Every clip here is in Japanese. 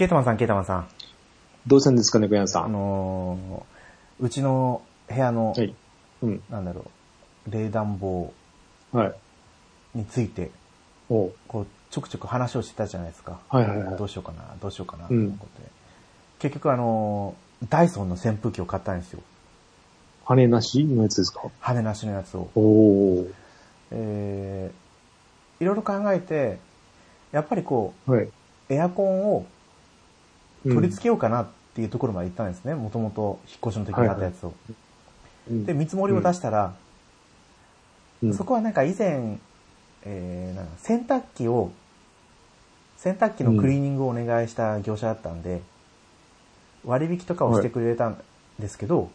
ケータマンさん、ケータマンさん。どうしたんですかね、小山さあん。のー、うちの部屋の、はい。うん。なんだろう、冷暖房はい。について、こう、ちょくちょく話をしてたじゃないですか。はいはいはいどうしようかな、どうしようかな、うんことで。結局あのー、ダイソンの扇風機を買ったんですよ。羽なしのやつですか？羽なしのやつを。おおえー、いろいろ考えて、やっぱりこはい。う、エアコンをうん取り付けようかなっていうところまで行ったんですね。もともと引っ越しの時に買ったやつを。うん。で、見積もりを出したら、うん。そこはなんか以前、えー、なんか洗濯機を、洗濯機のクリーニングをお願いした業者だったんで、割引とかをしてくれたんですけど、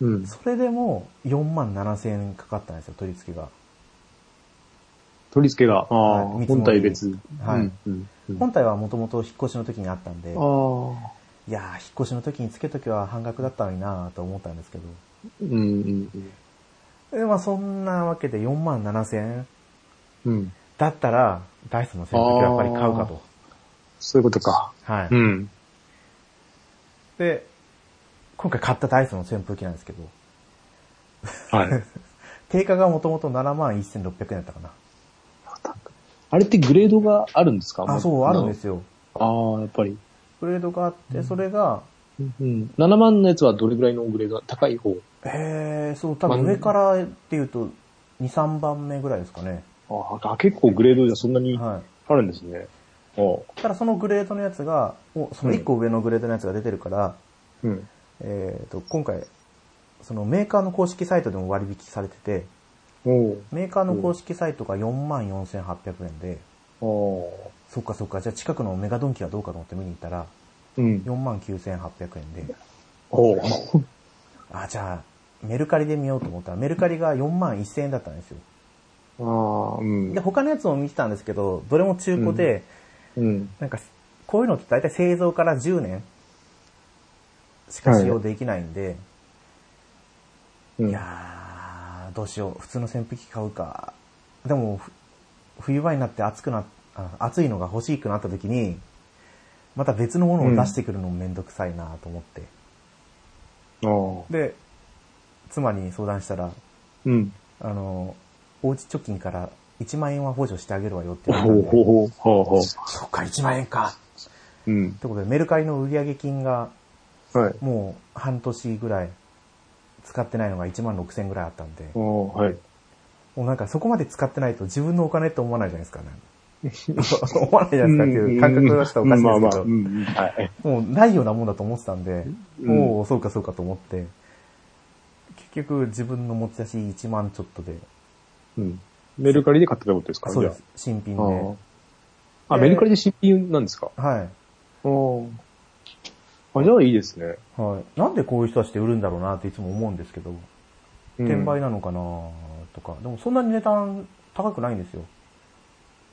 うん。それでも4万7千円かかったんですよ、取り付けが。取り付けが、ああ、はい本体別。はい。うんうん。うん本体はもともと引っ越しの時にあったんで、あいやー、引っ越しの時につけときは半額だったのになーと思ったんですけど。あ。うんうんで、まあそんなわけで4万7千円うん。うん。だったら、ダイソンの洗濯機やっぱり買うかと。そういうことか。はい。うん。で、今回買ったダイソンの扇風機なんですけど、はい。定価がもともと7万1600円だったかな。あれってグレードがあるんですか？あ、そう、あるんですよ。ああ、やっぱり。グレードがあって、それが、うん。7万のやつはどれぐらいのグレード高い方？えー、そう、多分上からっていうと、2、3番目ぐらいですかね。ああ、結構グレードじゃそんなにはい。あるんですね。ああ。ただそのグレードのやつが、おその1個上のグレードのやつが出てるから、うん。えっ、と、今回、そのメーカーの公式サイトでも割引されてて、メーカーの公式サイトが44,800円で、おそっかそっか、じゃあ近くのメガドンキはどうかと思って見に行ったら、うん。49,800円で、あ、じゃあ、メルカリで見ようと思ったら、メルカリが4万1000円だったんですよ。ああ、うん。で、。他のやつを見てたんですけど、どれも中古で、うん。なんか、こういうのって大体製造から10年しか使用できないんで、うん。い、やー、どうしよう。普通の扇風機買うか。でも、ふ冬場になって暑くな、あ暑いのが欲しくなった時に、また別のものを出してくるのもめんどくさいなと思って。ああ。で、妻に相談したら、うん。あの、おうち貯金から1万円は補助してあげるわよって言わほれたんで、うほうほう。ほうほう。そっか、1万円か。うん。ってことで、メルカリの売上金がはい。もう半年ぐらい使ってないのが1万6千ぐらいあったんで、はい。もうなんかそこまで使ってないと自分のお金って思わないじゃないですか、ね、思わないじゃないですかっていう感覚がしたらおかしいですけど。もうないようなもんだと思ってたんで、うん。おおそうかそうかと思って、結局自分の持ち出し1万ちょっとで、うん。メルカリで買ってたことですか？そうです、新品で。あ、メルカリで新品なんですか？はい。おあ、じゃあいいですね。はい。なんでこういう人たちって売るんだろうなっていつも思うんですけど、うん転売なのかなとか、でもそんなに値段高くないんですよ。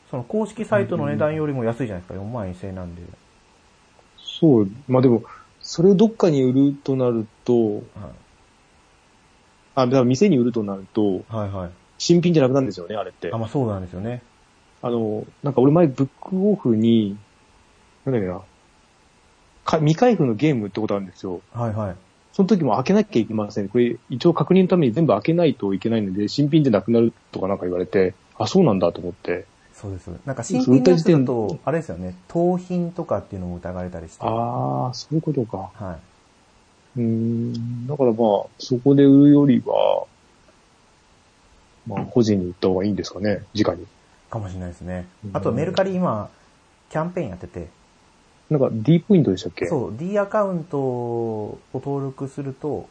その公式サイトの値段よりも安いじゃないですか、4万1000円なんで。そう。まあでも、それをどっかに売るとなると、はい。あ、だから店に売るとなると、はいはい。新品じゃなくなるんですよね、あれってあ、。まあそうなんですよね。あの、なんか俺前ブックオフに、なんだっけな、か未開封のゲームってことあるんですよ。はいはい。その時も開けなきゃいけません。これ一応確認のために全部開けないといけないので、新品でなくなるとかなんか言われて、あ、そうなんだと思って。そうです。なんか新品のやつだと、あれですよね、盗品とかっていうのも疑われたりして。ああ、そういうことか。はい。うーん。だからまあ、そこで売るよりは、まあ、個人に売った方がいいんですかね、直に。かもしれないですねう。んあとメルカリ今、キャンペーンやってて、なんか D ポイントでしたっけ？そう、D アカウントを登録すると、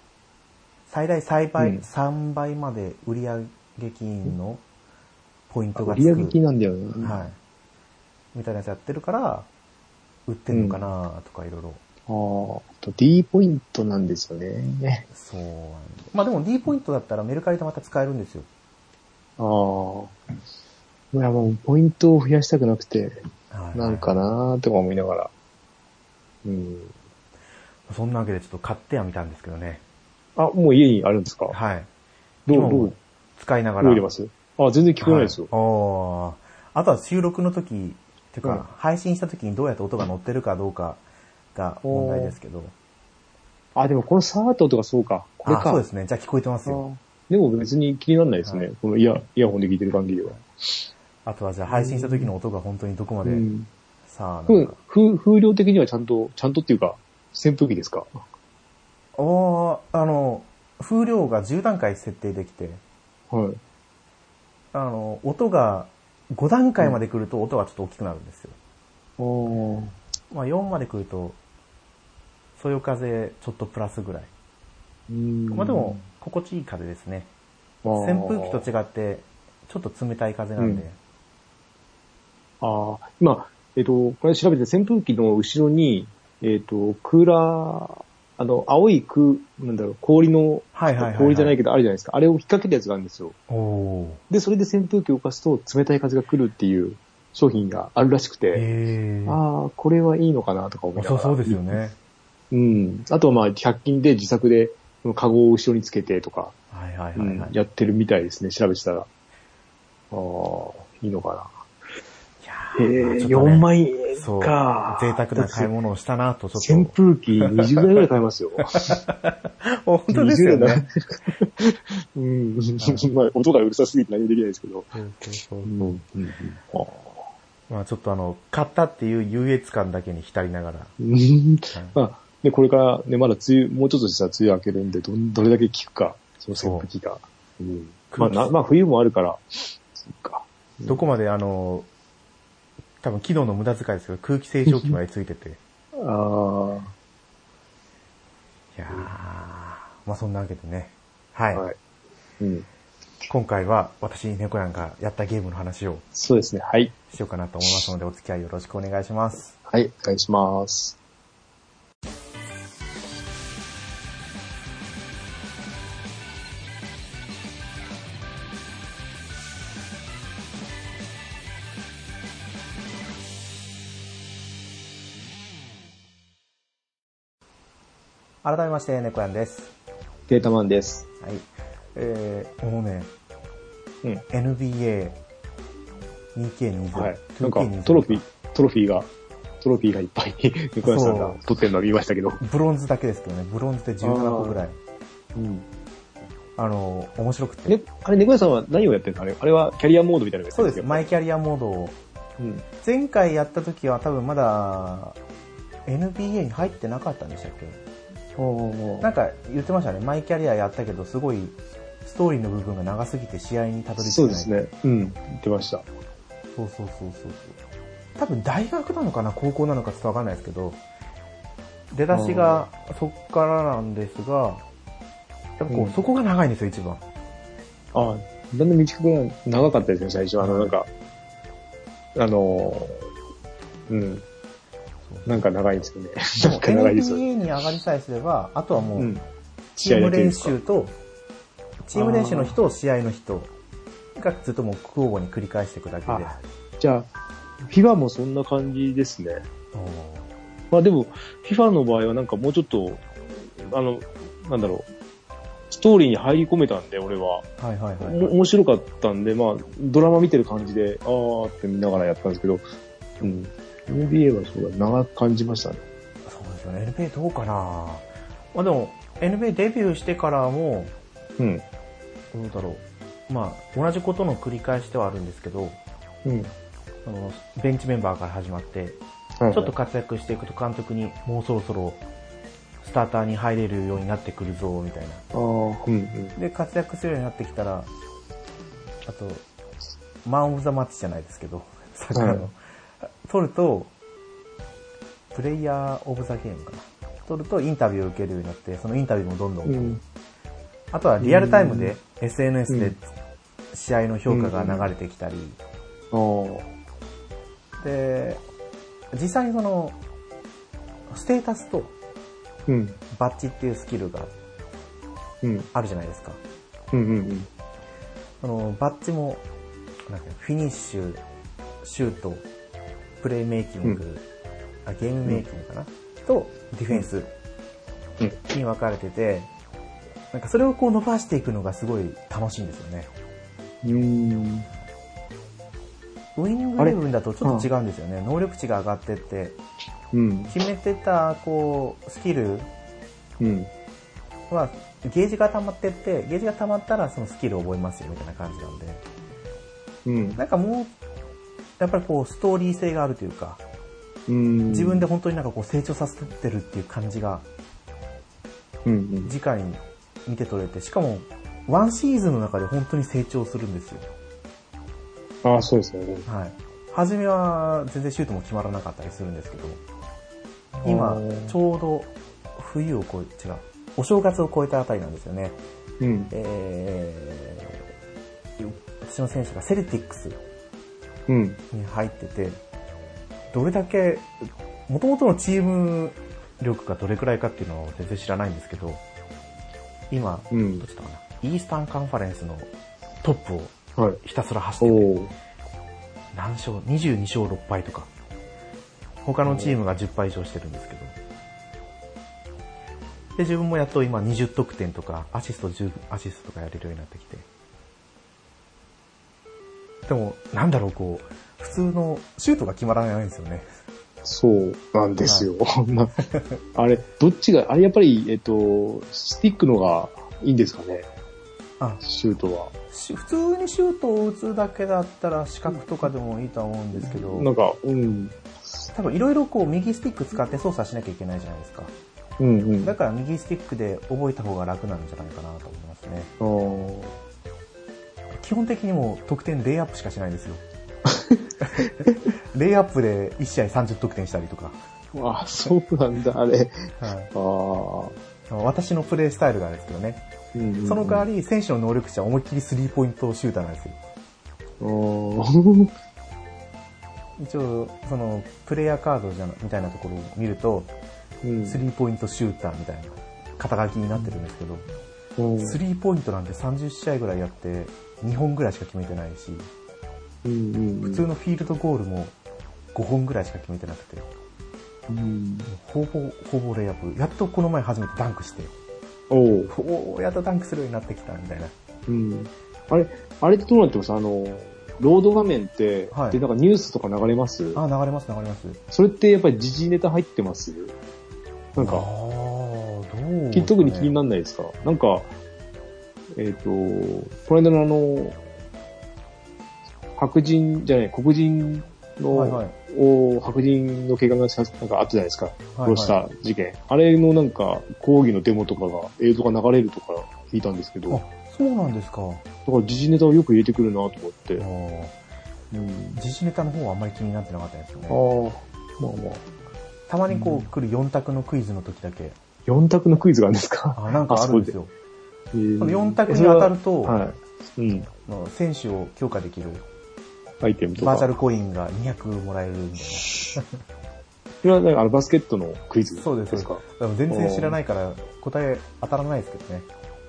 最大3倍、うん3倍まで売上金のポイントがつく。売上金なんだよね。はい。みたいなやつやってるから、売ってんのかなとかいろいろ。ああ、D ポイントなんですよね。そうなんで。まあでも D ポイントだったらメルカリでまた使えるんですよ。ああ。いや、もうポイントを増やしたくなくて、はいなんかなーとか思いながら。うん。そんなわけでちょっと買ってはみたんですけどね。あ、もう家にあるんですか？はい。どう、どう、使いながら。どう入れます？あ、全然聞こえないですよ。はいああ。あとは収録の時、てか、うん配信した時にどうやって音が乗ってるかどうかが問題ですけど。あ、でもこのサートとかそうか。これあ、か。そうですね。じゃあ聞こえてますよ。あでも別に気にならないですね。はこのイヤイヤホンで聞いてる限りは。あとはじゃあ配信した時の音が本当にどこまで、うん。さあ、風、風量的にはちゃんと、ちゃんとっていうか、扇風機ですか？おーあの、風量が10段階設定できて、はい。あの、音が5段階まで来ると音がちょっと大きくなるんですよ。おまあ4まで来ると、そよ風ちょっとプラスぐらい。うんまあでも、心地いい風ですね。あー扇風機と違って、ちょっと冷たい風なんで。ああ、今、えっ、と、これ調べて扇風機の後ろに、えっ、と、クーラー、あの、青い空、なんだろう、氷の、はいはいはいはい氷じゃないけどあるじゃないですか。あれを引っ掛けたやつがあるんですよ。で、それで扇風機を動かすと冷たい風が来るっていう商品があるらしくて。ああ、これはいいのかなとか思いながら。そうそうですよね。うん。あとはまあ、100均で自作で、このカゴを後ろにつけてとか、はいはいはい。やってるみたいですね、調べてたら。ああ、いいのかな。ーえね4万円そう。か。贅沢な買い物をしたなと、ちょっ扇と。風機20台ぐらい買えますよ。本当ですよね。20台。うん。まあ、音がうるさすぎて何もできないですけど。まあちょっとあの、買ったっていう優越感だけに浸りながら。うんまあ、で、これからね、まだ梅雨、もうちょっとしたら梅雨明けるんで、どん、どれだけ効くか、その扇風機が。うん。まあ、な、まあ、冬もあるから、そっか。どこまであの、多分機能の無駄遣いですけど、空気清浄機までついてて。いああ、やー、まあそんなわけでね。はい。はい。うん。今回は私、猫やんがやったゲームの話をそうですね。はい。しようかなと思いますので、お付き合いよろしくお願いします。はい、お願いします。改めまして、猫やんです。データマンです。はい。えー、もうね、うん。NBA 2K20。はい。なんか 2K20、トロフィー、トロフィーが、トロフィーがいっぱい、猫屋さんがそう撮ってるのは見ましたけど。ブロンズだけですけどね、ブロンズで17個ぐらい。うん。あの、面白くて。ね、あれ、猫屋さんは何をやってるの？あれ、あれはキャリアモードみたいなそうです。よマイキャリアモードを。うん。前回やった時は多分まだ NBA に入ってなかったんでしたっけ？なんか言ってましたね。マイキャリアやったけど、すごいストーリーの部分が長すぎて試合にたどり着けない。そうです。ね。うん。言ってました。そうそうそうそうそう。多分大学なのかな高校なのかちょっとわかんないですけど、出だしがそっからなんですが、やっぱこう、うんそこが長いんですよ、一番。ああ、だんだん短くな長かったですね、最初。あの、なんか、あのー、うん。なんか 長いですよね。なんか長いですよね。NBA に上がりさえすれば、あとはもう、うん。チーム練習と、チーム練習の日と試合の日と、がずっともう交互に繰り返していくだけで。あじゃあ、FIFA もそんな感じですね。まあでも、FIFA の場合はなんかもうちょっと、あの、なんだろう、ストーリーに入り込めたんで、俺は。はいはいはい。お面白かったんで、まあ、ドラマ見てる感じで、あーって見ながらやったんですけど、うん。NBA はそうだ、長く感じましたね。そうですよね。NBA どうかなまあでも、NBA デビューしてからも、うん。どうだろう。まあ、同じことの繰り返しではあるんですけど、うん。あの、ベンチメンバーから始まって、はいちょっと活躍していくと監督にもうそろそろスターターに入れるようになってくるぞ、みたいな。ああ、うんうん。で、活躍するようになってきたら、あと、マン・オブ・ザ・マッチじゃないですけど、サッカーの、取ると、プレイヤー・オブ・ザ・ゲームかな。取るとインタビューを受けるようになって、そのインタビューもどんどん、うん。あとはリアルタイムで SNS でうん試合の評価が流れてきたり。で、実際にその、ステータスとうん。バッジっていうスキルがうん。あるじゃないですか。うんうんうん。そのバッジも、なんかフィニッシュ、シュート、プレイメイキング、あゲームメイキングかな、と、ディフェンスうんに分かれてて、なんかそれをこう伸ばしていくのがすごい楽しいんですよね。うーん。ウィニングイレブンだとちょっと違うんですよね。能力値が上がってって、うん。決めてた、こう、スキルうん。は、ゲージが溜まってって、ゲージが溜まったらそのスキルを覚えますよみたいな感じなんで、うん。なんかもう、やっぱりこう、ストーリー性があるというか、うん。自分で本当になんかこう成長させてるっていう感じが、うん。うん。直に見て取れて、しかも、ワンシーズンの中で本当に成長するんですよ。ああ、そうですよね。はい。初めは全然シュートも決まらなかったりするんですけど、今ちょうど冬を超え、違う、お正月を超えたあたりなんですよね。うん。えー、私の選手がセルティックスうん。に入ってて、どれだけ、元々のチーム力がどれくらいかっていうのを全然知らないん。ですけど、今、うん。どっちだかな、イースタンカンファレンスのトップを。ひたすら走ってて、おー何勝 ?22 勝6敗とか。他のチームが10敗以上してるん。ですけど。で、自分もやっと今20得点とか、アシスト10アシストとかやれるようになってきて。でも、なんだろう、こう、普通のシュートが決まらないんですよね。そうなんですよ。な あれ、どっちが、あれやっぱり、えっと、スティックのがいいんですかね、あ、シュートは。し普通にシュートを打つだけだったら四角とかでもいいとは思うんですけど、なんか、うん。多分いろいろこう右スティック使って操作しなきゃいけないじゃないですか。うんうん。だから右スティックで覚えた方が楽なんじゃないかなと思いますね。基本的にもう得点レイアップしかしないんですよ。レイアップで1試合30得点したりとか。あ、そうなんだ、あれ。はいああ。私のプレイスタイルがですけどね。うんその代わり、選手の能力値は思いっきりスリーポイントシューターなんですよ。り、一応、その、プレイヤーカードじゃなみたいなところを見ると、うんスリーポイントシューターみたいな肩書きになってるんですけど、うんスリーポイントなんて30試合ぐらいやって、2本ぐらいしか決めてないし、うんうん普通のフィールドゴールも5本ぐらいしか決めてなくて、うん。ほぼ、ほぼレイアップ。やっとこの前初めてダンクして、おう。おーやっとダンクするようになってきたみたいな。うん。あれ、あれってどうなってますあの、ロード画面って、はい。で、なんかニュースとか流れます？あ、流れます流れます。それってやっぱり時事ネタ入ってます？なんか、どうねき特に気にならないですか？なんか、えっ、と、この間のあの、白人じゃない、黒人の、はいはいを白人の怪我がさなんかあったじゃないですか。はいはい殺した事件。あれのなんか、抗議のデモとかが、映像が流れるとか聞いたんですけど、だあか、そうなんですか。ら時事ネタをよく入れてくるなと思って。あーうん。時事ネタの方はあんまり気になってなかったですよああね。、まあまあ。たまにこう来る4択のクイズの時だけ、4択のクイズがあるんですか？あ、なんかあるんですよ。えーその4択に当たると、はい。うん。選手を強化できるアイテムとか。バーチャルコインが200もらえるみたいな。それはなんかあのバスケットのクイズそうです、ですか？でも全然知らないから答え当たらないですけどね。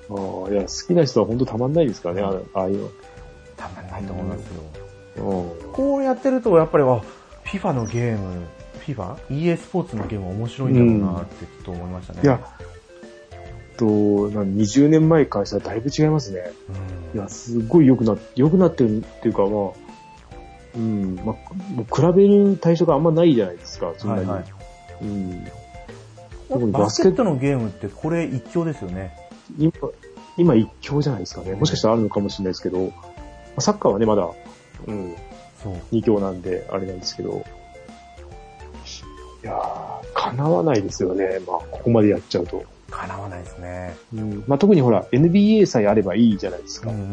ああ、いや、好きな人は本当たまんないですからね、あれああいうたまんないと思いますよ。の。こうやってると、やっぱり、あ、FIFA のゲーム、FIFA?EA スポーツのゲーム面白いんだろうなってちょっと思いましたね。いや、と、な20年前からしたらだいぶ違いますね。うん、いや、すごい良くな、良くなってるっていうか、まあ、うん、まあ、もう比べる対象があんまないじゃないですか、そんなに。はいはいうん。バスケットのゲームってこれ一強ですよね。今、今一強じゃないですかね。もしかしたらあるのかもしれないですけど、まあサッカーはね、まだ、うん、そう。二強なんで、あれなんですけど、いやー、叶わないですよね。まあ、ここまでやっちゃうと。叶わないですね。うん、まあ、特にほら、NBA さえあればいいじゃないですか。うんうんうん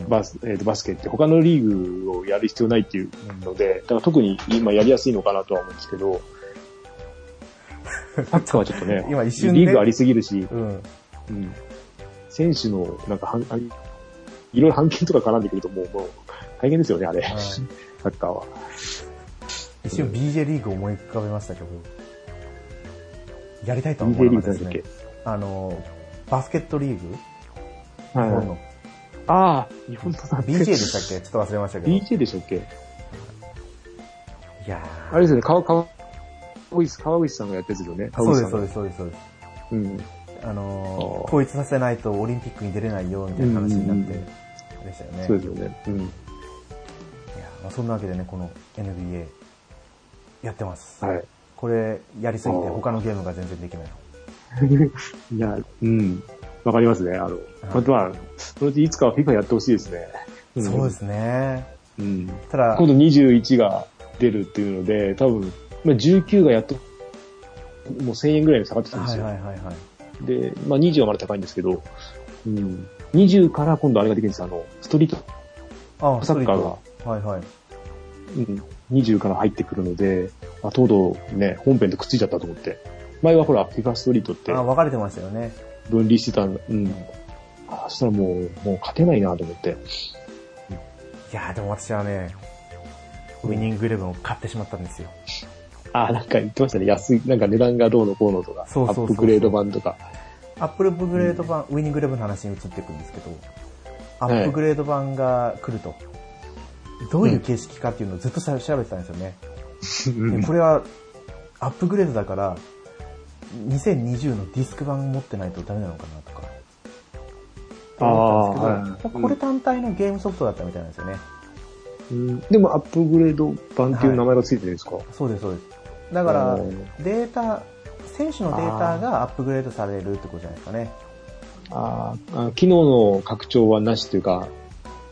うん。バス、えーと、バスケって他のリーグをやる必要ないっていうので、だから特に今やりやすいのかなとは思うんですけど、サッカーはちょっとね、今一瞬ねリーグありすぎるし、うん。うん、選手のなんかはん、あいいろいろ判件とか絡んでくるともう、もう大変ですよね、あれ。はい サッカーは。一瞬 BJ リーグ思い浮かべましたけど、やりたいとは BJ 思わリなかったですねーグなんだっけ？あの、バスケットリーグ？日はい本の。ああ、日本の BJ でしたっけ？ちょっと忘れましたけど。い BJ でしたっけ？やあれですよね、川、川口、川口さんがやったやつですよね。ーそうです、そうです、そうです、そうです。うん。あの統一させないとオリンピックに出れないよ、みたいな話になってでしたよね。そうですよね。うん。いやまあ、そんなわけでね、この NBA やってます。はい。これやりすぎて他のゲームが全然できない。いや、うん。わかりますね。あの、本当は、そのうちいつかは FIFA やってほしいですね。んそうですね。うん。ただ今、度21が出るっていうので、多分、まあ、19がやっと、もう1000円ぐらいに下がってきたんですよ。はいはいはいはい。で、まあ20はまだ高いんですけど、うん。20から今度あれができるんですよあの、ストリート、あサッカーがはいはい。うん、20から入ってくるので、あ、とうとうね、本編とくっついちゃったと思って。前はほら、FIFA ストリートってあ、分かれてましたよね。分離してたんだ。うん。あ、そしたらもう、もう勝てないなと思って。いやーでも私はね、ウィニングイレブンを買ってしまったんですよ。あ、なんか言ってましたね。安い、なんか値段がどうのこうのとか、そうそうそうアップグレード版とか。アップルグレード版、ウィニングイレブンの話に移っていくんですけど、アップグレード版が来ると、どういう形式かっていうのをずっとさ調べてたんですよね。でこれはアップグレードだから、2020のディスク版持ってないとダメなのかなとか。思ったんですけど、はいこれ単体のゲームソフトだったみたいなんですよね。うんでもアップグレード版っていう名前がついてるんですか、そうです、そうです。だからデータ、選手のデータがアップグレードされるってことじゃないですかね。あーあ、機能の拡張はなしというか、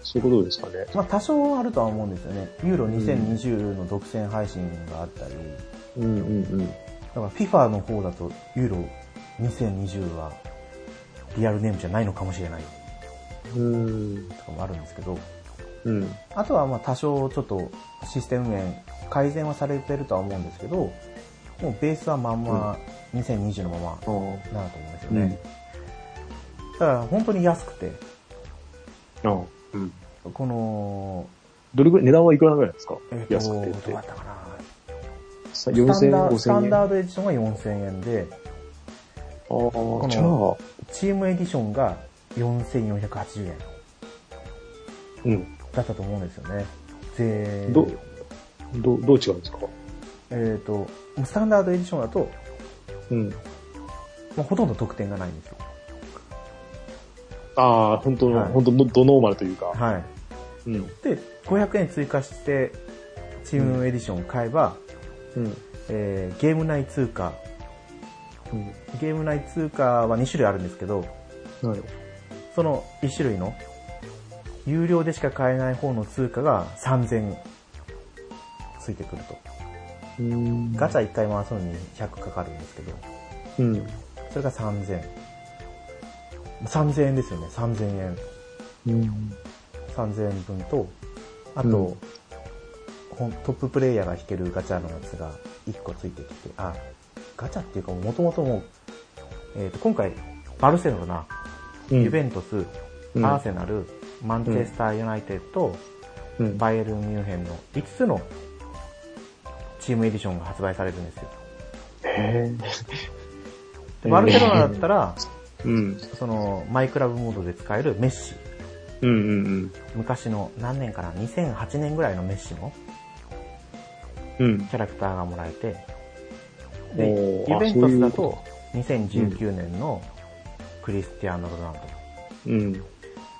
そういうことですかね。まあ多少あるとは思うんですよね。ユーロ2020の独占配信があったり、うんうんうん。だから FIFA の方だとユーロ2020はリアルネームじゃないのかもしれないうん。とかもあるんですけど、うん。あとはまあ多少ちょっとシステム面改善はされてるとは思うんですけど、もうベースはまんま2020のまま。なると思うんですよね。だから本当に安くて。うん。この、どれぐらい、値段はいくらぐらいですか、え安くてってどうだ。ったかな？さスタン4000円、ダードスタ5000円。ンダードエディションが4000円で、あのあ、じゃあ、チームエディションが4480円うん。だったと思うんですよね。税、ど、ど、どう違うんですか？えっ、と、スタンダードエディションだと、うん。まあ、ほとんど得点がないんですよ。ああ、本当の、はい本当のドノーマルというか。はい。うん。で、500円追加して、チームエディションを買えば、うん。えーゲーム内通貨、うん。ゲーム内通貨は2種類あるんですけど、はい。その1種類の、有料でしか買えない方の通貨が3000ついてくると。うんガチャ1回回すのに100かかるんですけど、うん。それが3000。3000円ですよね、3000円。うん。3000円分と、あと、トッププレイヤーが引けるガチャのやつが1個ついてきて、あ、ガチャっていうかもともともう、えっ、と、今回、バルセロナ、うんユベントス、うんアーセナル、マンチェスターユナイテッド、うん。バイエルンミュンヘンの5つのチームエディションが発売されるんですよ。へでバルセロナだったら、え。うん。その、マイクラブモードで使えるメッシ、うんうん昔の何年かな、2008年ぐらいのメッシのうん。うん。キャラクターがもらえて、おで、ーユベントスだあと2019年のクリスティアーノ・ロナウド。うん。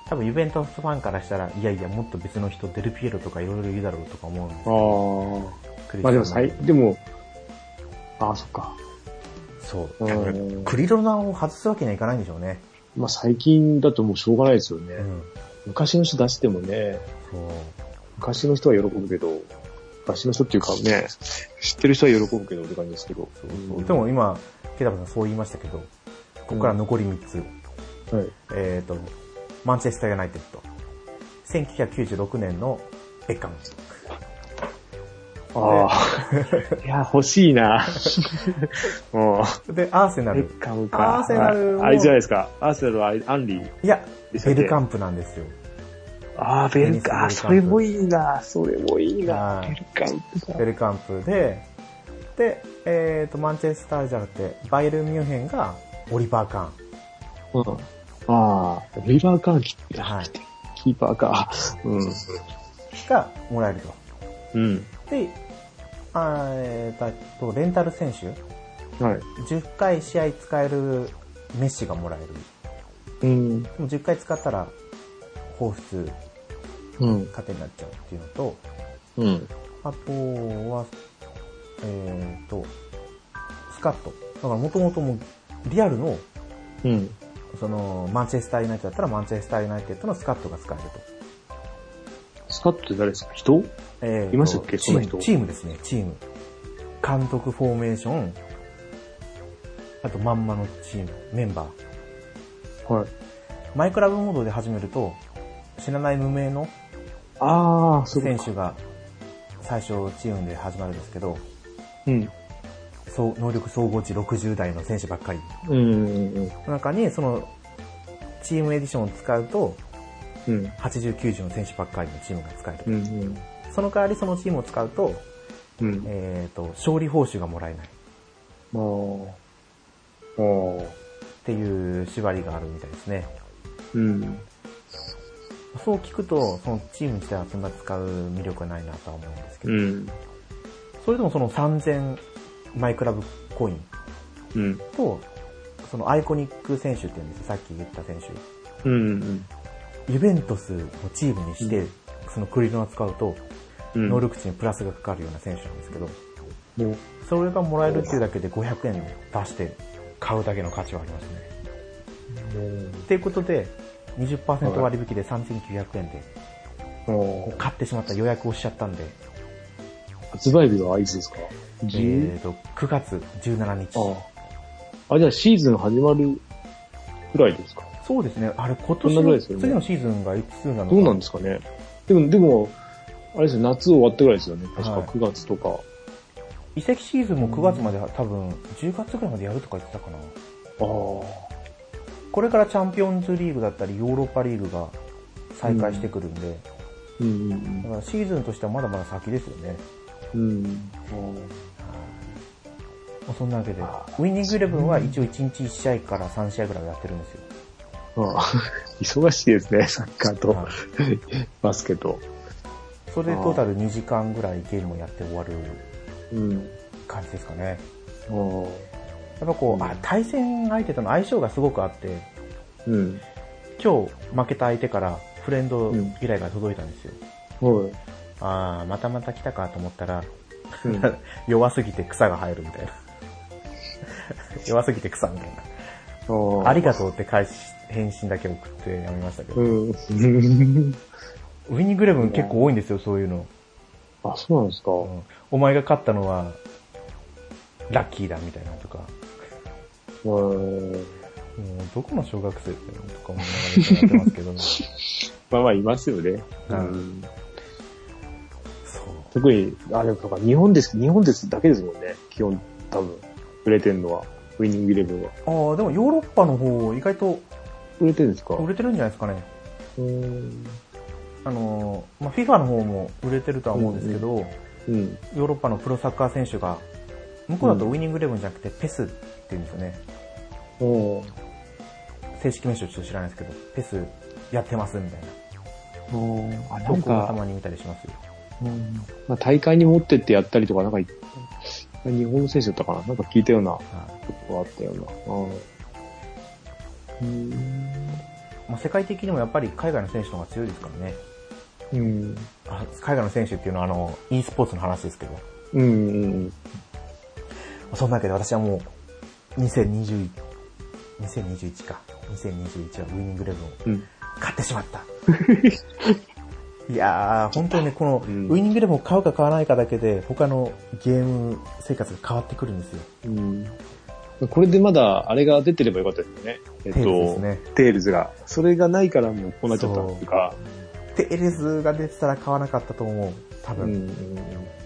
多分ユベントスファンからしたら、いやいや、もっと別の人、デルピエロとかいろいろいるだろうとか思うんですけどああ。クリスティアーノまあでもさい、でも、ああ、そっか。そう。うんクリロナを外すわけにはいかないんでしょうね。まあ最近だともうしょうがないですよね。うん。昔の人出してもね、そう。昔の人は喜ぶけど、昔の人っていうかね、知ってる人は喜ぶけどって感じですけど。でも今、ケタバさんそう言いましたけど、ここから残り3つ。はい。えっ、と、マンチェスターユナイテッド。1996年のベッカム。ああ。いや、欲しいな。うん。で、アーセナベル。ッカムか。アーセナルもああれじゃないですか。アーセナルはアンリー。いや、ベルカンプなんですよ。ああ、ベルカ、あテニスそれもいいな。それもいいな。はいベルカンプかベルカンプで、で、えっ、と、マンチェスターじゃなくて、バイエルンミュンヘンがオリバー・カうん。ああ、リバーカーキーン。はい。キーパーか。うん。がもらえると。うん。で、あーえーと、レンタル選手、はい。10回試合使えるメッシがもらえる。うん。でも10回使ったら、放出、うん。糧になっちゃうっていうのと、うん。あとは、えっ、と、スカット。だからもともともうリアルの、うん。その、マンチェスターユナイテッドだったらマンチェスターユナイテッドのスカットが使えると。スカットって誰ですか？人？えーといましたっけ？チームその人チームですね、チーム。監督、フォーメーション、あとまんまのチーム、メンバー。はい。マイクラブモードで始めると、知らない無名のああ、そうか。選手が最初チームで始まるんですけど、うん。そう能力総合値60代の選手ばっかり。うん。うん。中に、その、チームエディションを使うと、うん。80、90の選手ばっかりのチームが使える。うん。その代わりそのチームを使うと、うん。えっ、と、勝利報酬がもらえないっああ。ああ。ていう縛りがあるみたいですね。うん。そう聞くと、そのチーム自体はそんな使う魅力はないなとは思うんですけど、うん。それでもその3000マイクラブコインうん。と、そのアイコニック選手っていうんですよ、さっき言った選手。うん。ユベントスのチームにして、そのクリロナ使うと、うん。能力値にプラスがかかるような選手なんですけど、もう、それがもらえるっていうだけで500円出して買うだけの価値はありますね。っていうことで、20%割引で3900円で、もう、買ってしまった予約をしちゃったんで、発売日はいつですか？え ?10? ーと、9月17日。ああ。あ、じゃあシーズン始まるくらいですか？そうですね。あれ、今そ年のね次のシーズンがいつなのか。どうなんですかね？でも、でも、あれですよ、夏終わってぐらいですよね。確かはい9月とか。移籍シーズンも9月まで多分、10月ぐらいまでやるとか言ってたかな。ああ。これからチャンピオンズリーグだったり、ヨーロッパリーグが再開してくるんで、うんうんだからシーズンとしてはまだまだ先ですよね。うん。うん。まあ、そんなわけで、ウイニングイレブンは一応1日1試合から3試合ぐらいはやってるんですよ。ああ。忙しいですね、サッカーとはいバスケと。それでトータル2時間ぐらいゲームをやって終わるうん。感じですかね。やっぱこう、うんあ対戦相手との相性がすごくあって、うん。今日負けた相手からフレンド依頼が届いたんですよ。はい。ああ、またまた来たかと思ったら、うん 弱すぎて草が生えるみたいな。弱すぎて草みたいな。あありがとうって返し、返信だけ送ってやめましたけど。うん。ウィニングイレブン結構多いんですよ、そういうの。あ、そうなんですか。うんお前が勝ったのは、ラッキーだみたいなとか。うん。もうどこの小学生だよとか思いながらやってますけど、まあまあ、いますよね。うんうん。そう。特に、あ、でもそうか、日本です、日本ですだけですもんね。基本、多分。売れてんのは。ウィニングイレブンは。ああ、でもヨーロッパの方、意外と売れてるんですか？売れてるんじゃないですかね。うん。あのー、まあ、FIFA の方も売れてるとは思うんですけど、うん。ヨーロッパのプロサッカー選手が、向こうだとウィニングイレブンじゃなくてペスって言うんですよね。正式名称ちょっと知らないですけど、ペスやってますみたいな。あ、な投んか、たまに見たりしますよ。うんまあ、大会に持ってってやったりとか、なんか、日本の選手だったかな？なんか聞いたようなこはいとがあったような。うん。まあ、世界的にもやっぱり海外の選手の方が強いですからね。うん。あ海外の選手っていうのはあの、e スポーツの話ですけど。うん。うん。そんなわけで私はもう、2021、2021か。2021はウィニングイレブンをうん。買ってしまった。いやー、本当にね、この、うんウィニングイレブンを買うか買わないかだけで、他のゲーム生活が変わってくるんですよ。うん。これでまだ、あれが出てればよかったですよね。えっと、テールズね。テールズが。それがないからもうこうなっちゃったっていうか、テールズが出てたら買わなかったと思う。多分。うん。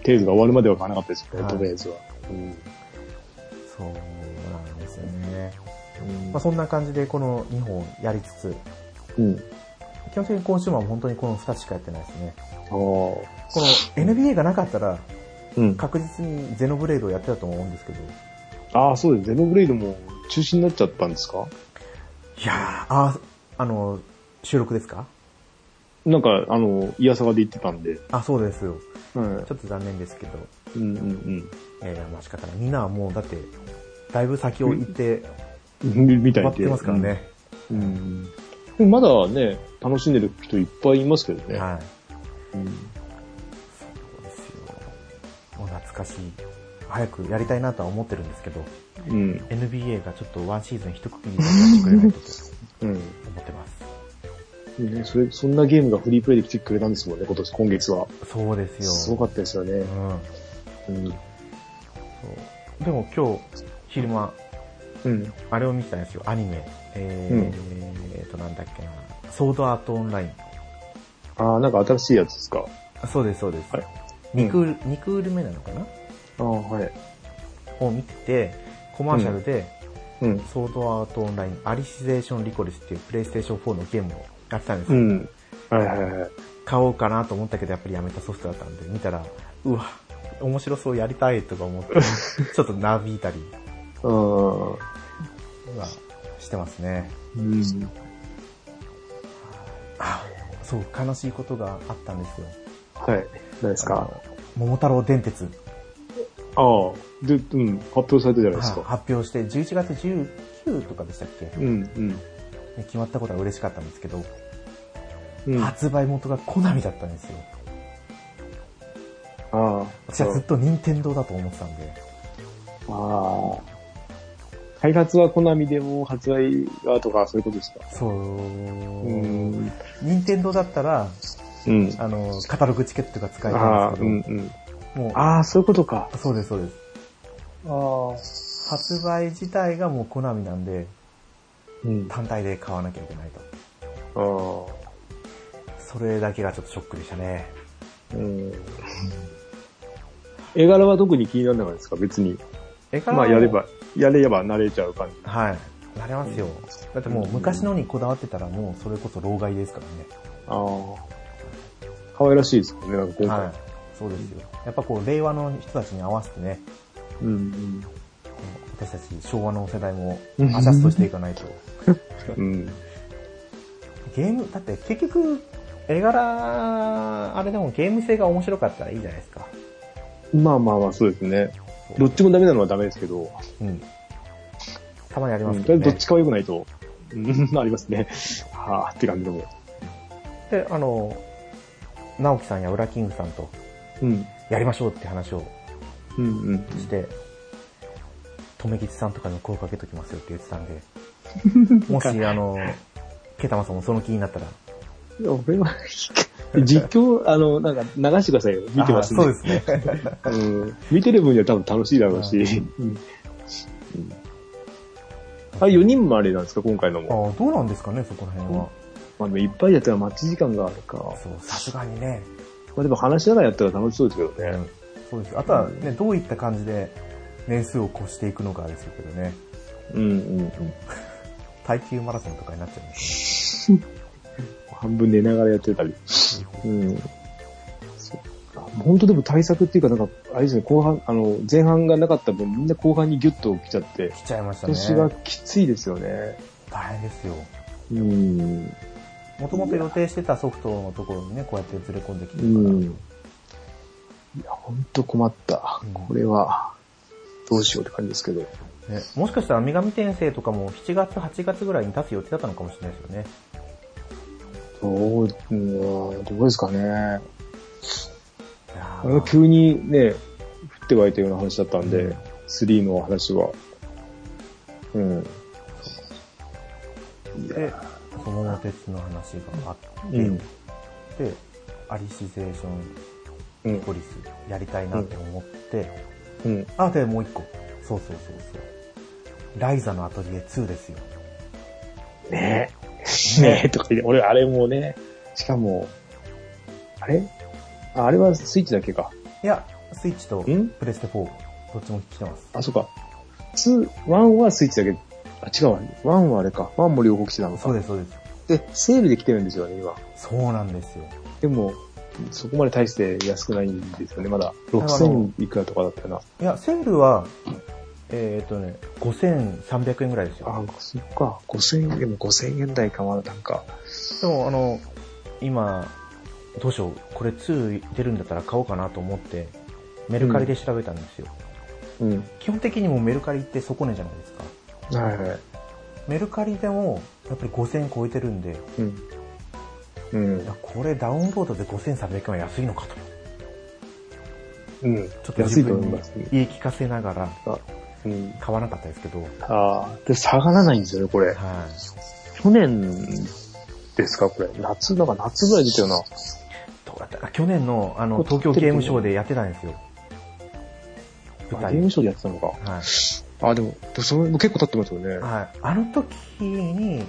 テールズが終わるまでは買わなかったですよね、はいとりあえずは。うん。そうなんですよね。うんまあ、そんな感じでこの2本やりつつ、うん。基本的に今週は本当にこの2つしかやってないですね。この NBA がなかったらうん。確実にゼノブレードをやってたと思うんですけど、ああ、そうです。ゼノブレードも中止になっちゃったんですか？いやー、あ、あの、収録ですか？なんか、あの、イヤサガで言ってたんで。あ、そうですよ。はちょっと残念ですけど、い。うんうんえー、まあ仕方ない。みんなはもうだって、だいぶ先を行って、うん。みみたいで。終わってますからね。うん。うん。まだね、楽しんでる人いっぱいいますけどね。はい。うんそうでかしい。早くやりたいなとは思ってるんですけど、うん。NBA がちょっとワンシーズン一区切りでやってくれないと。思ってます。ね、それ、そんなゲームがフリープレイで来てくれたんですもんね、今年、今月は。そうですよ。すごかったですよね。うん。うん。そうでも今日、昼間、うん。あれを見てたんですよ、アニメ。えー、うんえーと、なんだっけな。ソードアートオンライン。ああ、なんか新しいやつですか？あそうです、そうですはい。2クール、二クール目なのかな？ああ、はい。を見てて、コマーシャルで、うん。ソードアートオンライン、アリシゼーションリコリスっていうプレイステーション4のゲームをやってたんですよ。うん。はいはいはい。買おうかなと思ったけど、やっぱりやめたソフトだったんで、見たら、うわ、面白そうやりたいとか思って、ちょっとなびいたりうん。はしてますね。うん。あそう、悲しいことがあったんですよ。はい。何ですか？桃太郎電鉄、ああ。で、うん。発表されたじゃないですはか。発表して、11月19とかでしたっけ、ねうん、うん。決まったことは嬉しかったんですけど、うん。あ発売元がコナミだったんですよ。あ。私はずっと任天堂だと思ってたんで。ああ。開発はコナミでも発売がとかそういうことですか？そう。うん。任天堂だったら、うん。あの、カタログチケットが使えああ、たんですうん、けうん。ど、もう、ああ、そういうことか。そうです、そうです。ああ。発売自体がもうコナミなんで、うん。あ単体で買わなきゃいけないと。あ。それだけがちょっとショックでしたね。うん。絵柄は特に気にならなかったですか？別に。絵柄まあ、やれば、やれば慣れちゃう感じ。はい。なれますよ。だってもう昔のにこだわってたらもうそれこそ老害ですからね。ああ。可愛らしいですもんね、なんか今回。はい。そうですよ。やっぱこう、令和の人たちに合わせてね、うん、私たち昭和の世代もうんアジャストしていかないと。うん。うん。ゲーム、だって結局、絵柄、あれでもゲーム性が面白かったらいいじゃないですか。まあまあまあ、そうですね。どっちもダメなのはダメですけど、うん。たまにありうんますけどね。どっちかは良くないと、うん、ありますね。はあ、って感じでも。で、あの、直樹さんや裏キングさんとうん。やりましょうって話をうんうん。して、とめきちさんとかにも声かけときますよって言ってたんで、もし、あの、ケタマさんもその気になったら、俺は、実況、あの、なんか流してくださいよ。見てますね。あそうですね。うん。見てる分には多分楽しいだろうし。ううんあ、4人もあれなんですか、今回のあも。どうなんですかね、そこら辺は。まあ、でもいっぱいやったら待ち時間があるか。そう、さすがにね。まあでも話しながらやったら楽しそうですけどね。うんそうです。あとはね、どういった感じで年数を越していくのかですけどね。うんうんうん。耐久マラソンとかになっちゃうんです 半分寝ながらやってたり。ね。うん。本当でも対策っていうか、なんか、あれですね、後半、あの、前半がなかった分、みんな後半にギュッと来ちゃって、来ちゃいましたね。今年はきついですよね。大変ですよ。うん。もともと予定してたソフトのところにね、こうやってずれ込んできてうるから。ん。いや、本当困ったうん。これは、どうしようって感じですけど。ね、もしかしたら女神転生とかも7月、8月ぐらいに出す予定だったのかもしれないですよね。どう、うん、どうですかね。急にね、降って湧いたような話だったんで、うん3の話は。うん。いでの桃鉄の話があって、うん。で、アリシゼーションうん。ポリスやりたいなって思って、うん。あ、で、もう一個。そうそうそうそう。ライザのアトリエ2ですよ。ねえ。ねえ、とか言って、俺あれもね、しかも、あれ？ああれはスイッチだけか。いや、スイッチとん？プレステ4、どっちも来てます。あ、そうか。2、1はスイッチだけ。あ、違うわ。1はあれか。1も両方来てたのか。そうです、そうです。で、セールで来てるんですよね、今。そうなんですよ。でも、そこまで大して安くないんですよね、まだ。あの6000いくらとかだったよな。いや、セールは、えっ、とね、5300円ぐらいですよ。あ、そっか。5000円、でも5000円台か、まだなんか。でも、あの、今、どうしよう、これ2出るんだったら買おうかなと思って、メルカリで調べたんですよ。うん。基本的にもうメルカリって底値じゃないですか。はいはい。メルカリでも、やっぱり5000円超えてるんで、うん。うん。これダウンロードで5300円は安いのかと。うん。ちょっと安いと自分に思いますね。言い聞かせながらうん。買わなかったですけど、はい。ああ、で、下がらないんですよね、これ。去年ですか、これ。夏、なんか夏ぐらい出たよな。どうだったか去年のあの東京ゲームショウでやってたんですよ。ゲームショーでやってたのか。はい。あ、でも、それも結構経ってますよね。はい。あの時に、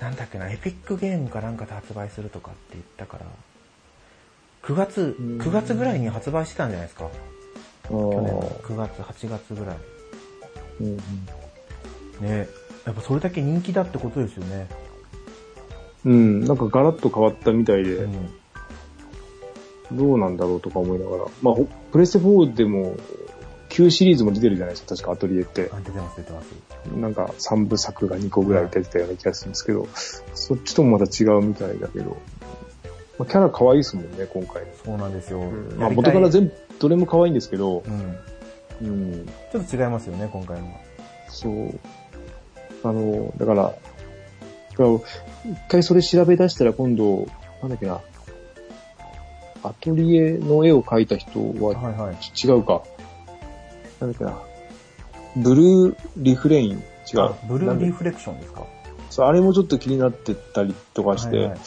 なんだっけな、エピックゲームかなんかで発売するとかって言ったから、9月、うん9月ぐらいに発売してたんじゃないですか。あ去年のー9月、8月ぐらい。うんねやっぱそれだけ人気だってことですよね。うん、なんかガラッと変わったみたいで、うん。どうなんだろうとか思いながら。まあ、ほプレステ4でも、旧シリーズも出てるじゃないですか、確かアトリエって。あ、出てます、出てます。なんか3部作が2個ぐらい出てたような気がするんですけど、そっちともまた違うみたいだけど、まあ、キャラ可愛いですもんね、今回。そうなんですよ。まあ、元から全部、どれも可愛いんですけど、うん。うん、ちょっと違いますよね、今回も。そう。あの、だから、だから一回それ調べ出したら今度、なんだっけな、アトリエの絵を描いた人ははいはい。違うか。なんだっけな。ブルーリフレイン違うあ。ブルーリフレクションですか？そう、あれもちょっと気になってたりとかして、はいはい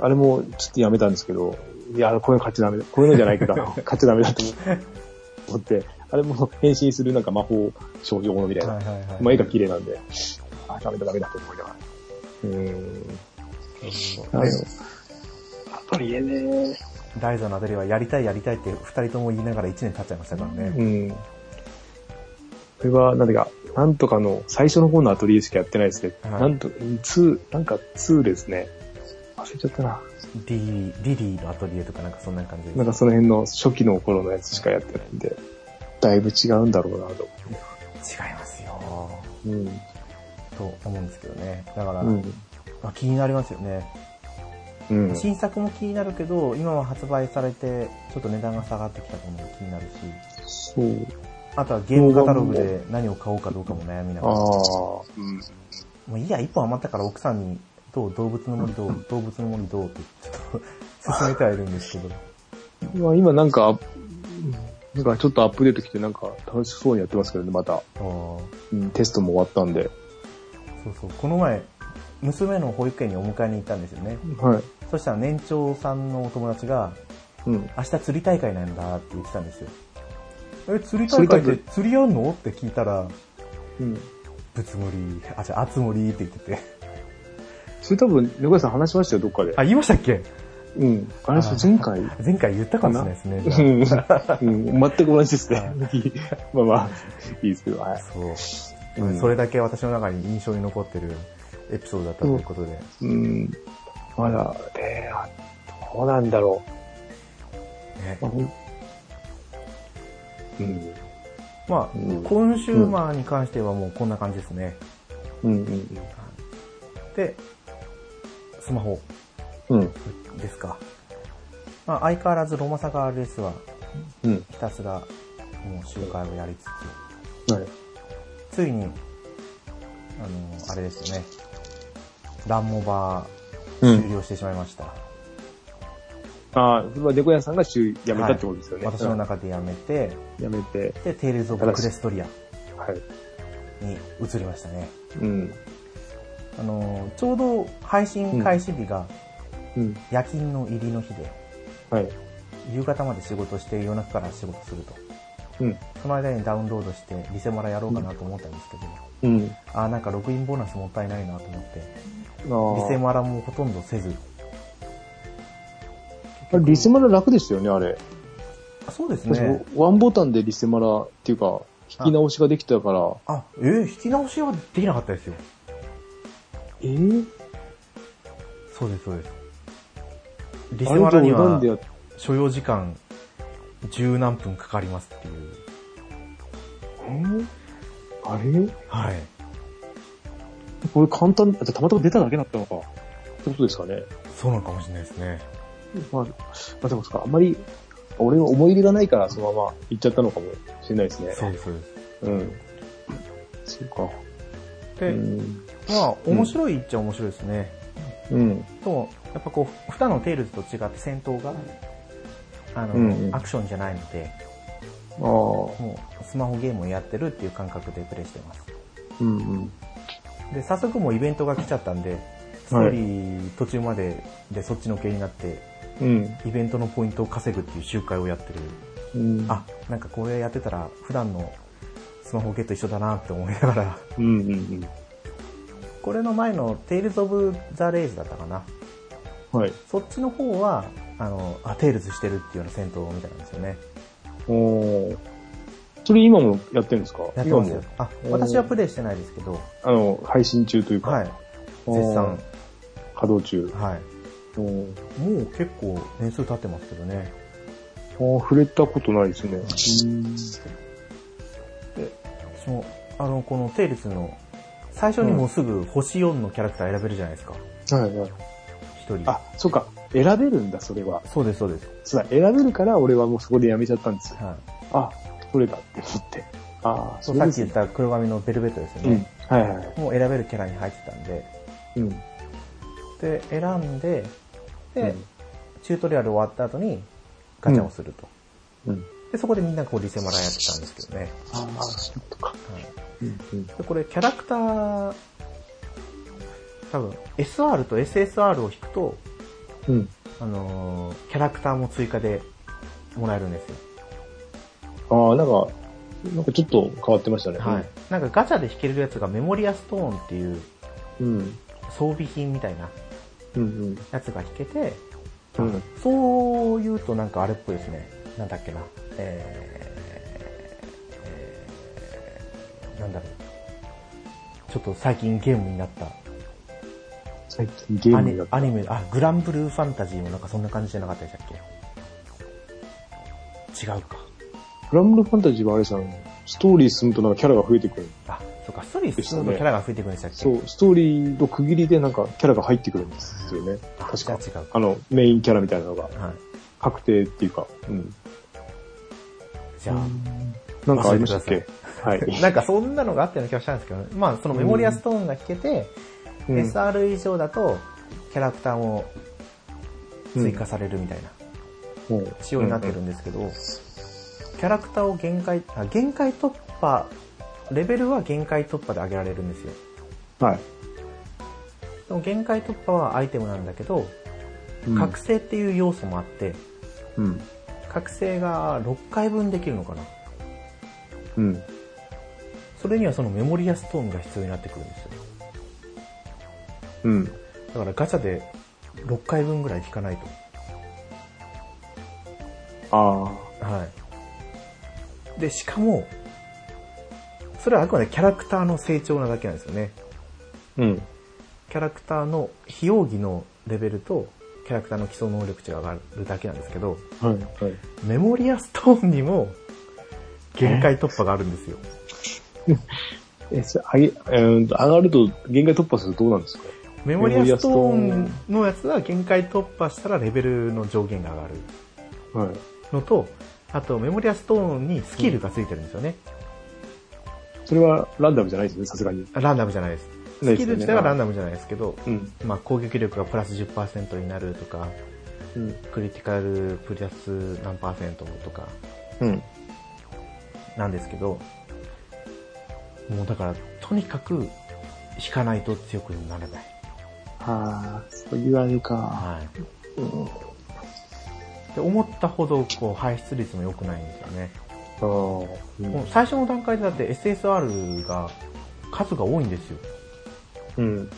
あれもちょっとやめたんですけど、いや、こういうの買っちゃダメだ。こういうのじゃないけど、買っちゃダメだと思って、あれも変身するなんか魔法少女ものみたいな。はいはいはい。まあ絵が綺麗なんで、あ、ダメだダメだと思いながら。うーん。あの、アトリエね。ダイザのあたりはやりたいやりたいって二人とも言いながら1年経っちゃいましたからね。うん。これは、なんていうか、なんとかの、最初の方のアトリエしかやってないですね。はいなんと、2、なんか2ですね。忘れちゃったな。ディリリーのアトリエとかなんかそんな感じ。なんかその辺の初期の頃のやつしかやってないんで、だいぶ違うんだろうなと。違いますよ。うん。と思うんですけどね。だから、うん。まあ、気になりますよね。うん。新作も気になるけど、今は発売されて、ちょっと値段が下がってきたのも気になるし、そう。あとはゲームカタログで何を買おうかどうかも悩みながら。ああ。もうん。ういいや、一本余ったから奥さんに、どう動物の森どう 動物の森どうって、ちょっと、進めてはいるんですけど。まあ今なんか、なんかちょっとアップデート来てなんか楽しそうにやってますけどね、また。うん、テストも終わったんで。そうそう、この前、娘の保育園にお迎えに行ったんですよね。はい。そしたら年長さんのお友達が、うん。明日釣り大会なんだって言ってたんですよ。え、釣り大会で釣りやんの？って聞いたら、うん。ぶつもり、あ、じゃあ、あつ森って言ってて。それ多分、猫屋さん話しましたよ、どっかで。あ、言いましたっけ？うん。あれ、前回？前回言ったかもしれないですね。うん、全く同じですね。まあまあ、いいですけど、はい。そう、うんそれだけ私の中に印象に残ってるエピソードだったということで。うん。まだ、ねあどうなんだろねう。まあほんうん。まあ、うんコンシューマーに関してはもうこんな感じですね。うんうんで、スマホうん。うん。ですか。まあ、相変わらずロマサガ RS はうん。ひたすらもう周回をやりつつ、はい。ついに、あの、あれですよね。ランモバうんー終了してしまいました。ああ、それは猫屋さんが週やめたってことですよね。私の中でやめて、うんやめて、で、テイルズ・オブ・クレストリアはい。に移りましたね。うん。あの、ちょうど配信開始日がうん。夜勤の入りの日で、はい。夕方まで仕事して夜中から仕事すると。うん。その間にダウンロードしてリセマラやろうかなと思ったんですけど、うん。あーなんかログインボーナスもったいないなと思って、あリセマラもほとんどせず。リセマラ楽ですよね、あれ。あそうですね。ワンボタンでリセマラっていうか、引き直しができたから、あ、えー引き直しはできなかったですよ。えー、そうです、そうです。リセあれマラにはなんでやっ所要時間十何分かかりますっていう。え？ー、あれ？はい。これ簡単、たまたま出ただけだったのか。ってことですかね。そうなのかもしれないですね。まあ、まあでもあんまり、俺は思い入れがないからそのまま行っちゃったのかもしれないですね。そうです、そうです。うん。そうか。で、うん。まあ、面白いっちゃ面白いですね。うん。と、やっぱこう、普段のテイルズと違って戦闘が、あの、うんうんアクションじゃないので、ああ。もうスマホゲームをやってるっていう感覚でプレイしてます。うんうん。で、早速もうイベントが来ちゃったんで、ストーリー途中まででそっちの系になって、うん。イベントのポイントを稼ぐっていう集会をやってる。うん。あ、なんかこれやってたら普段のスマホゲーと一緒だなって思いながら、うんうんうん。これの前のテイルズ・オブ・ザ・レイズだったかな。はい。そっちの方は、あの、あ、テイルズしてるっていうような戦闘みたいなんですよね。おーそれ今もやってるんですか？やってますよ。あ、私はプレイしてないですけど、あの、配信中というか。はい。絶賛。稼働中。はい。もう結構年数経ってますけどね。あー触れたことないですね。私も、あの、このテイルズの、最初にもうすぐ星4のキャラクター選べるじゃないですか。はいはい。一人。あ、そうか。選べるんだ、それは。そうです、そうです。そうだ、選べるから俺はもうそこでやめちゃったんですよ。はい。あ、取れたって思って。ああ、そうさっき言っった黒髪のベルベットですようんね。。はいはい。もう選べるキャラに入ってたんで、うん。で、選んで、で、うんチュートリアル終わった後にガチャをすると。うん。で、そこでみんなこうリセマラやってたんですけどね。ああ、そういうことか。はい。うんうん。で、これキャラクター、多分 SR と SSR を引くと、うん。あのーキャラクターも追加でもらえるんですよ。ああ、なんか、なんかちょっと変わってましたね。はい。なんかガチャで引けるやつがメモリアストーンっていううん。装備品みたいなうんうん。やつが引けて、うん。そう言うとなんかあれっぽいですね。なんだっけな。えー、えーなんだろう。ちょっと最近ゲームになった。最近ゲーアニムになった。アニメ、あ、グランブルーファンタジーもなんかそんな感じじゃなかったでしたっけ？違うか。グランブルファンタジーはあれさん、ストーリー進むとなんかキャラが増えてくる。あ、そうか、ストーリー進むとキャラが増えていくんでしたっけ？そう、ストーリーの区切りでなんかキャラが入ってくるんですよね。あ確か。違うあの、メインキャラみたいなのがはい。確定っていうか。うん。じゃあ、なんかありましたっけ？はい。なんかそんなのがあったような気がしたんですけど、まあそのメモリアストーンが引けて、うん SR 以上だとキャラクターも追加されるみたいなうん仕様になってるんですけど、キャラクターを限界、あ限界突破、レベルは限界突破で上げられるんですよ。はい。でも限界突破はアイテムなんだけど、うん覚醒っていう要素もあって、うん。覚醒が6回分できるのかな。うん。それにはそのメモリアストーンが必要になってくるんですよ。うん。だからガチャで6回分ぐらい引かないと。あはい。で、しかも、それはあくまでキャラクターの成長なだけなんですよね。あ。うん。キャラクターの非容疑のレベルと、キャラクターの基礎能力値が上がるだけなんですけど、はい。はい。メモリアストーンにも限界突破があるんですよ。え、それ上げ、えーと、上がると限界突破するとどうなんですか？メモリアストーンのやつは限界突破したらレベルの上限が上がるはい。のと、あとメモリアストーンにスキルがついてるんですよね。それはランダムじゃないですね、さすがに。ランダムじゃないです。スキル自体はランダムじゃないですけど、うん。まあ、攻撃力がプラス10%になるとか、うん。クリティカルプラス何パーセントとかうん。なんですけど、もうだから、とにかく引かないと強くならない。はあ、そういうあれか。はい。うん。で思ったほど、こう、排出率も良くないんですよね。う最初の段階でだって SSR が数が多いんですよ。うん。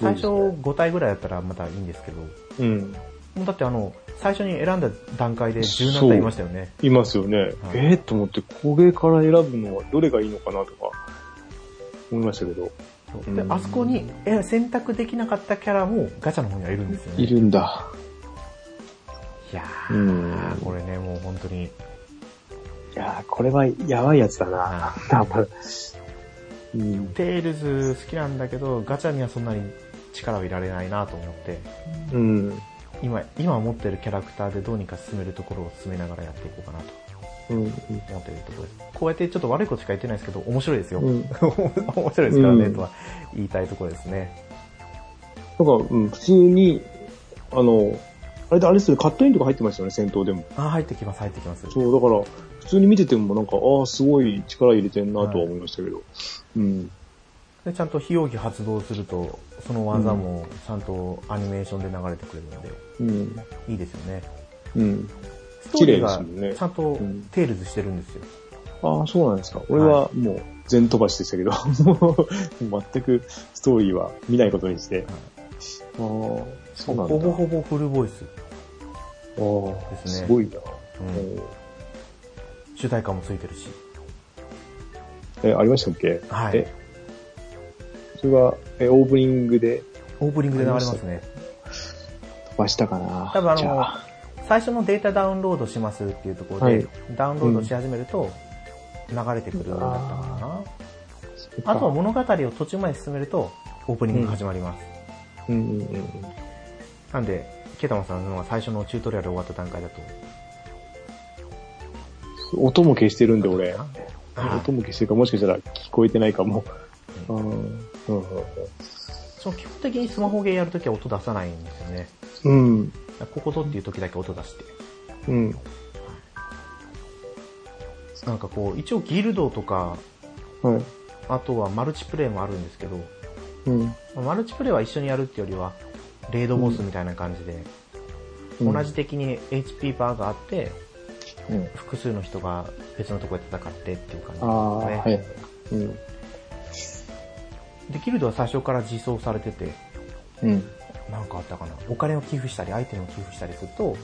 最初そう5体ぐらいだったらまだいいんですけど、もうん。うだってあの、最初に選んだ段階で10何体いましたよね。いますよね。ええと思って、これから選ぶのはどれがいいのかなとか、思いましたけど。でう、んあそこにえ選択できなかったキャラもガチャの方にはいるんですよね。いるんだ。いやうー、んこれね、もう本当に、いやー、これはやばいやつだな。は多分。うん。テイルズ好きなんだけど、ガチャにはそんなに力を入れられないなと思って、うん。今、今持ってるキャラクターでどうにか進めるところを進めながらやっていこうかなとうん。思っているところです。こうやってちょっと悪いことしか言ってないですけど、面白いですよ。うん。面白いですからね、うんとは言いたいところですね。なんか、うん、普通に、あの、あれであれですよね、カットインとか入ってましたよね、戦闘でも。あ、入ってきます、入ってきます。そう、だから、普通に見ててもなんか、ああ、すごい力入れてんなとは思いましたけど。うん。でちゃんと秘奥義発動すると、その技もちゃんとアニメーションで流れてくれるので、うん。いいですよね。うん。ストーリーがちゃんとうんテールズしてるんですよ。ああ、そうなんですか。俺はもう全飛ばしでしたけど、もう全くストーリーは見ないことにして。ああ、そうなんだ。ほぼほぼフルボイス。ああ、ですねすごいな。うん主題歌もついてるし。え、ありましたっけ？はいえ、それは、え、オープニングで？オープニングで流れますね。飛ばしたかな多分あのあ、最初のデータダウンロードしますっていうところで、はいダウンロードし始めると、流れてくるようになったのかな。あとは物語を途中まで進めると、オープニングが始まります。うんうんうんうん。なんで、ケタマさんのが最初のチュートリアル終わった段階だと。音も消してるんで、俺。あ音も消してるから、もしかしたら聞こえてないかも。うん。うんうんその基本的にスマホゲーやるときは音出さないんですよね。うん。こことっていう時だけ音出して。うん。なんかこう、一応ギルドとか、はい。あとはマルチプレイもあるんですけど、うん。まあマルチプレイは一緒にやるっていうよりは、レードボスみたいな感じで、うん同じ敵に HP バーがあって、うん。複数の人が別のところで戦ってっていう感じですね。はい。うん。で、ギルドは最初から実装されてて、うん。なんかあったかな？お金を寄付したり、アイテムを寄付したりすると、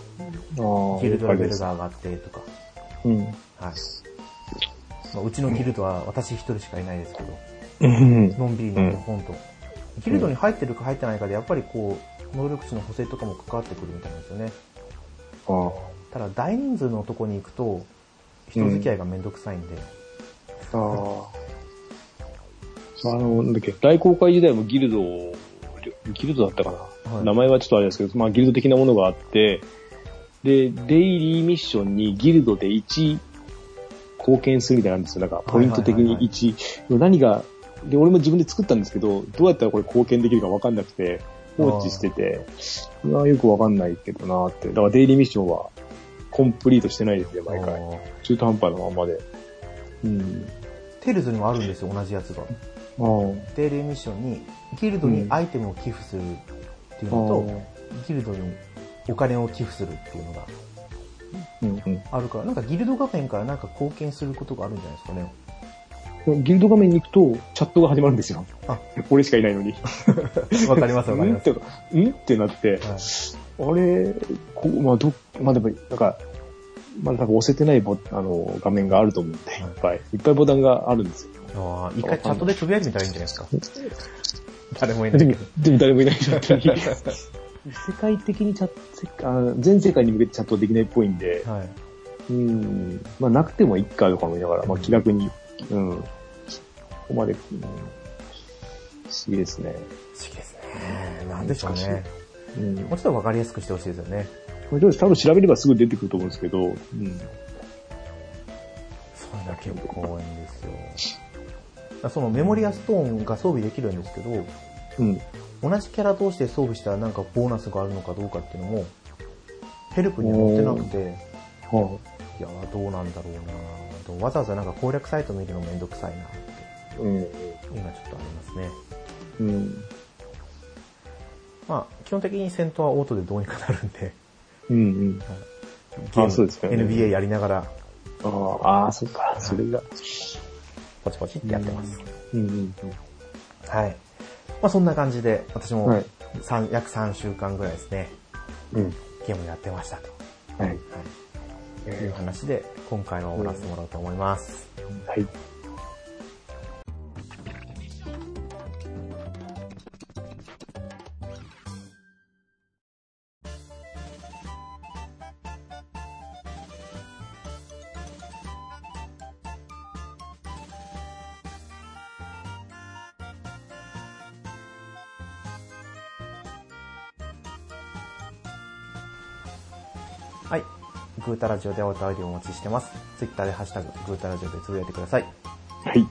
ギルドレベルが。が上がってとか。うん。はい。まあ、うちのギルドは私一人しかいないですけど、うん。のんびりのほほんと。ギルドに入ってるか入ってないかで、やっぱりこう、能力値の補正とかも関わってくるみたいなんですよね。ああ。ただ、大人数のとこに行くと、人付き合いがめんどくさいんで、ああ。あの、なんだっけ、大公開時代もギルドを、ギルドだったかな、はい名前はちょっとあれですけど、まあギルド的なものがあって、で、デイリーミッションにギルドで1貢献するみたいなんですよ。なんか、ポイント的にはいはいはい1。何が、で、俺も自分で作ったんですけど、どうやったらこれ貢献できるかわかんなくて、放置してて、いやよくわかんないけどなって。だからデイリーミッションは、コンプリートしてないですね、毎回。中途半端なまんまで。うん。テイルズにもあるんですよ、同じやつが。デイリーミッションに、ギルドにアイテムを寄付するっていうのと、ギルドにお金を寄付するっていうのがうんあるから、なんかギルド画面からなんか貢献することがあるんじゃないですかね。うん。ギルド画面に行くと、チャットが始まるんですよ。あ俺しかいないのに。わかりますわかります。んって、ん？ってなって、はいあれ、こう、まあ、ど、まあ、でも、なんか、まだ多分押せてないボあの、画面があると思うんで、いっぱい。いっぱいボタンがあるんですよ。あー一回チャットでつぶやいてみたらいいんじゃないですか。誰もいないでもけど。、でも誰もいないチャットに。世界的にチャ全世界に向けてチャットできないっぽいんで、はい。うん、まあ、なくてもいいかとか思いながら、まあ、気楽に、うん、ここまで、うん、不思議ですね。不思議ですね。なんでしょうね。うん。もうちょっとわかりやすくしてほしいですよね。これ多分調べればすぐ出てくると思うんですけど、うん。それが結構多いんですよ。そのメモリアストーンが装備できるんですけど、うん。同じキャラ同士で装備したらなんかボーナスがあるのかどうかっていうのも、ヘルプには載ってなくて、はいや、どうなんだろうなとわざわざなんか攻略サイト見るのめんどくさいなって、い。うん。今ちょっとありますね。うん。まあ、基本的に戦闘はオートでどうにかなるんで、うん。うん。ゲームあそうですよね NBA やりながら、ああ、そっか。それが。ポチポチってやってます。うん。うん。はい。まあそんな感じで、私もはい三約3週間ぐらいですね、うん。ゲームやってましたと。はい。はい。いう話で、今回は終わらせてもらおうと思います。はい。はい。グータラジオでお便りをお待ちしてます。ツイッターでハッシュタグ、グータラジオでつぶやいてください。はい。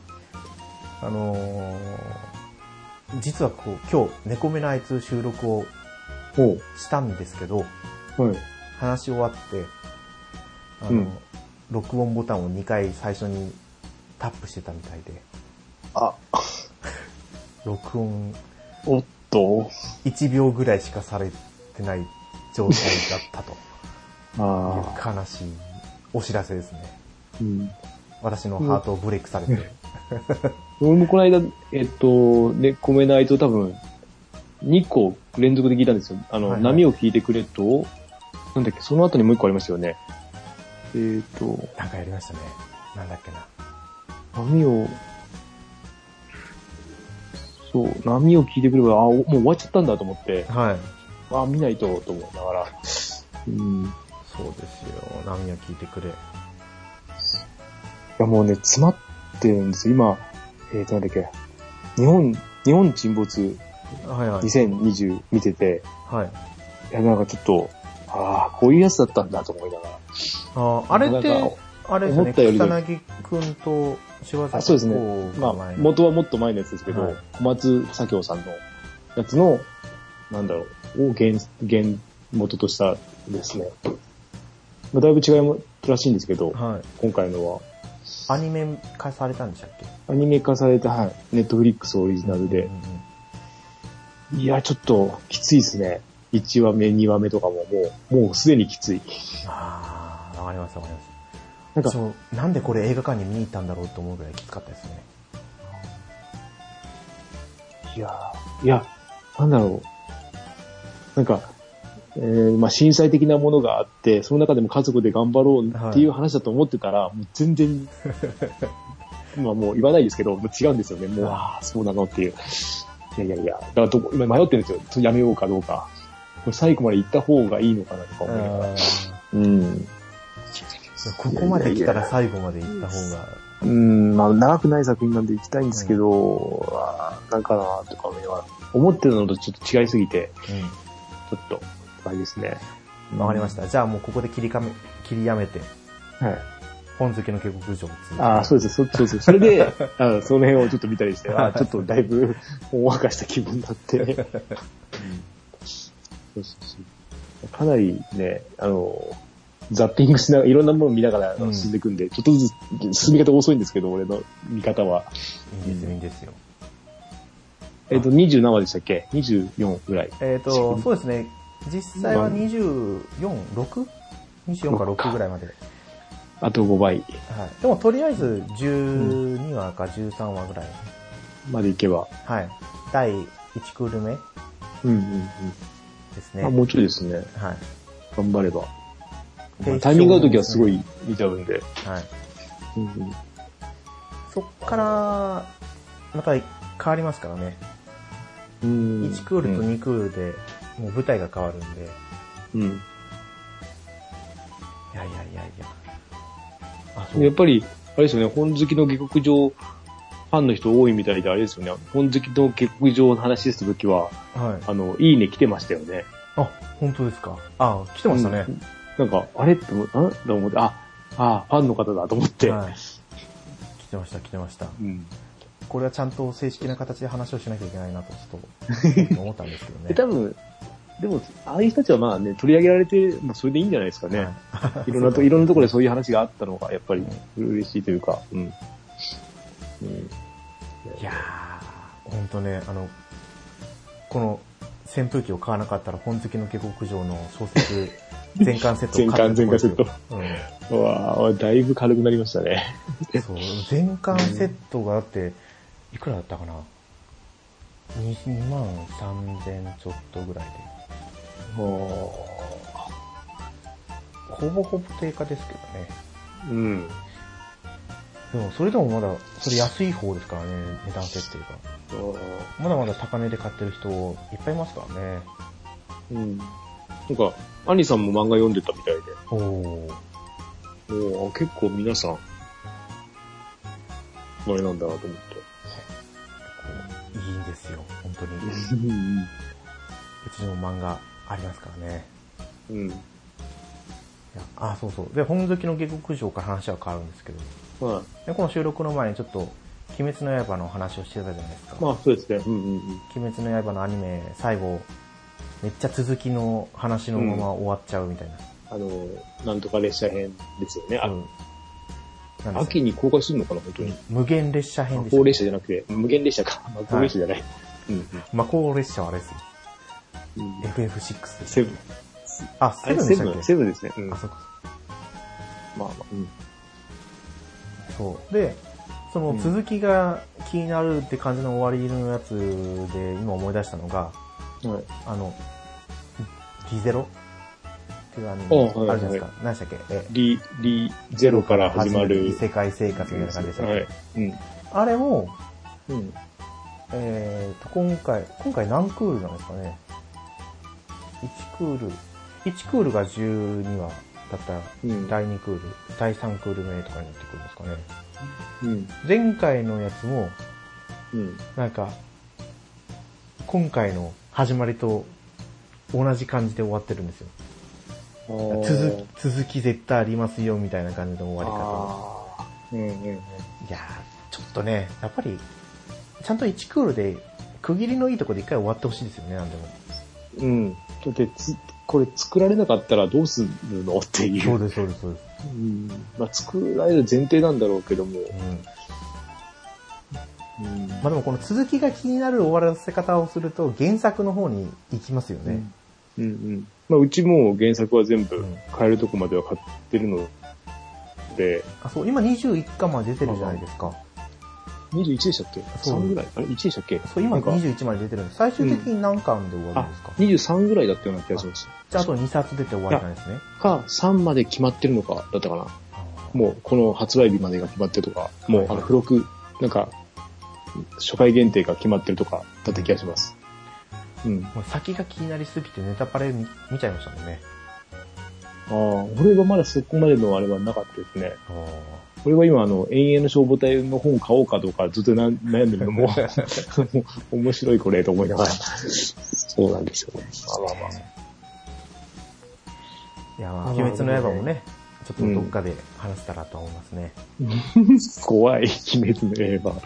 あのー、実はこう、今日、猫目のあいつ収録を。したんですけど、はい。話し終わって、あの、うん録音ボタンを2回最初にタップしてたみたいで、あ、録音おっと。1秒ぐらいしかされてない状態だったとああ。悲しいお知らせですね。うん。私のハートをブレイクされて。俺もこの間、えっと、ね、コメナイト多分、2個連続で聞いたんですよ。あの、はいはい波を聞いてくれと、なんだっけ、その後にもう一個ありますよね。えっ、と、なんかやりましたね。なんだっけな。波を、そう、波を聞いてくれば、あ、おもう終わっちゃったんだと思って、はい。あ、見ないと、と思いながら。うん。そうですよ。波を聞いてくれ。いや、もうね、詰まってるんですよ。今、えっ、と、なんだっけ、日本、日本沈没はいはい。2020見てて、はい。いや、なんかちょっと、ああ、こういうやつだったんだと思いながら。あーあれってなんか、あれですよね、思ったより草薙くんと柴崎あそうですね公まあ元はもっと前のやつですけど、はい小松左京さんのやつの、なんだろう、を原、原元としたですね。まあ、だいぶ違いらしいんですけど、はい。今回のは、アニメ化されたんでしたっけ？アニメ化された、はい、ネットフリックスオリジナルでうん、うんいや、ちょっと、きついですね。1話目、2話目とかももう、もうすでにきつい。ああ、わかりますわかります。なんか、そう、なんでこれ映画館に見に行ったんだろうと思うぐらいきつかったですね。いやーいや、なんだろう。なんか、えーまあ、震災的なものがあって、その中でも家族で頑張ろうっていう話だと思ってたら、もう全然、まあもう言わないですけど、もう違うんですよね。もう、ああ、そうなのっていう。いやいやいや、だからどこ、今迷ってるんですよ。やめようかどうか。これ最後まで行った方がいいのかなとか思いながら。あうん。ここまで来たら最後まで行った方が、うん、まあ長くない作品なんで行きたいんですけど、あーなんかなとか思いながら思ってるのとちょっと違いすぎて、ちょっと、あれですね。うん。わかりました。じゃあもうここで切りかめ、切りやめて、はい。本好きの下克上ああ、そうです。そそうそう。それで、あその辺をちょっと見たりして、あーちょっとだいぶ、ほんわかした気分になって。うんそうそうそうかなりね、あの、ザッピングしながら、いろんなものを見ながらうん進んでいくんで、ちょっとずつ進み方遅いんですけど、俺の見方は。いいですよ、いいですよ。えっ、と、27話でしたっけ ?24 ぐらい。えっ、と、そうですね。実際は24、6?24 か6ぐらいまで。あと5倍はい。でもとりあえず12話か13話ぐらい。までいけば。はい。第1クール目うんうんうん。ですね。あ、もうちょいですね。はい。頑張れば。でタイミング合うときはすごい見ちゃうんで。はい。うんうんそっから、また変わりますからね。うん1クールと2クールで、もう舞台が変わるんで。うん。いやいやいやいや。あ、そう。やっぱり、あれですよね、本好きの下克上ファンの人多いみたいで、あれですよね、本好きの下克上の話したときは、はい。あの、いいね来てましたよね。あ、本当ですか？あ、来てましたね。うんなんか、あれって思あと思って、あ、あ、ファンの方だと思って。はい。来てました、来てました。うんこれはちゃんと正式な形で話をしなきゃいけないなと、ちょっと 思ったんですけどねで、。多分、でも、ああいう人たちはまあね、取り上げられて、まあそれでいいんじゃないですかね。はい いろんなと、いろんなところでそういう話があったのが、やっぱり嬉しいというか、うん。うん、いやー、ほんとね、あの、この扇風機を買わなかったら本好きの下克上の小説 全巻セット全巻全巻うん。うわぁ、だいぶ軽くなりましたね。そう、全巻セットがあって、いくらだったかな ?2 万3000ちょっとぐらいで。もほぼほぼ定価ですけどね。う、うん。でも、それでもまだ、それ安い方ですからね、値段設定が。まだまだ高値で買ってる人いっぱいいますからね。うん。なんか、アニさんも漫画読んでたみたいで、おー。もう結構皆さん、あれなんだなと思って。いいんですよ、本当に。ううん。ちにも漫画ありますからね。うん。いやあ、そうそう。で、本好きの下克上から話は変わるんですけど、まあ、でこの収録の前にちょっと、鬼滅の刃の話をしてたじゃないですか。まあそうですね。うんうんうん。鬼滅の刃のアニメ、最後、めっちゃ続きの話のまま終わっちゃうみたいな。あの、なんとか列車編ですよね。あうん秋に公開するのかな、本当に。無限列車編魔です法列車じゃなくて、無限列車か。魔法列車じゃない。うん魔法列車はあれですよ。うん。FF6 です。セブン。あ、セブンでしたっけ？セブン、ですね。うん。あ、そっか。まあまあ、うん。そう。で、その続きが気になるって感じの終わりのやつで今思い出したのが、はい。あの、リゼロ？っていうアニあはいメあるじゃないですか。何でしたっけ？え、リ、リゼロから始まる。異世界生活みたいな感じでしたっけ、はい。うん。あれも、うん。えーと、今回、今回何クールなんですかね？?1 クール、1クールが12話だったら、うん。第2クール、第3クール目とかになってくるんですかね。うん。前回のやつも、うん。なんか、今回の始まりと同じ感じで終わってるんですよ。続き、続き絶対ありますよみたいな感じの終わり方。あーうんうんうん。いやー、ちょっとね、やっぱり、ちゃんと1クールで区切りのいいとこで一回終わってほしいですよね、なんでも。うん。だってつ、これ作られなかったらどうするの？っていう。そうです、そうです、そうです。うん。まあ、作られる前提なんだろうけども。うん。うん。まあでもこの続きが気になる終わらせ方をすると原作の方に行きますよね。うんうん。まあ、うちも原作は全部うん買えるとこまでは買ってるので、あ、そう、今21巻まで出てるじゃないですか。21でしたっけ？そう ?3 ぐらいあれ ?1 でしたっけ？そう、今なんか21まで出てるんです。最終的に何巻で終わるんですか、23ぐらいだったような気がします。じゃああと2冊出て終わりなんですね。か、3まで決まってるのか、だったかな。もう、この発売日までが決まってるとか、もう、あの、付録、なんか、初回限定が決まってるとか、だった気がします。うん。もう先が気になりすぎてネタパレ見見ちゃいましたもんね。ああ、俺はまだそこまでのあれはなかったですね。俺は今、あの、永遠の消防隊の本買おうかどうかずっとな悩んでるのも、面白いこれと思いながら。そうなんですよね。まあまあまあ。いや、まあ、あ鬼滅の刃もね、ちょっとどっかで話せたらと思いますね。怖い、鬼滅の刃。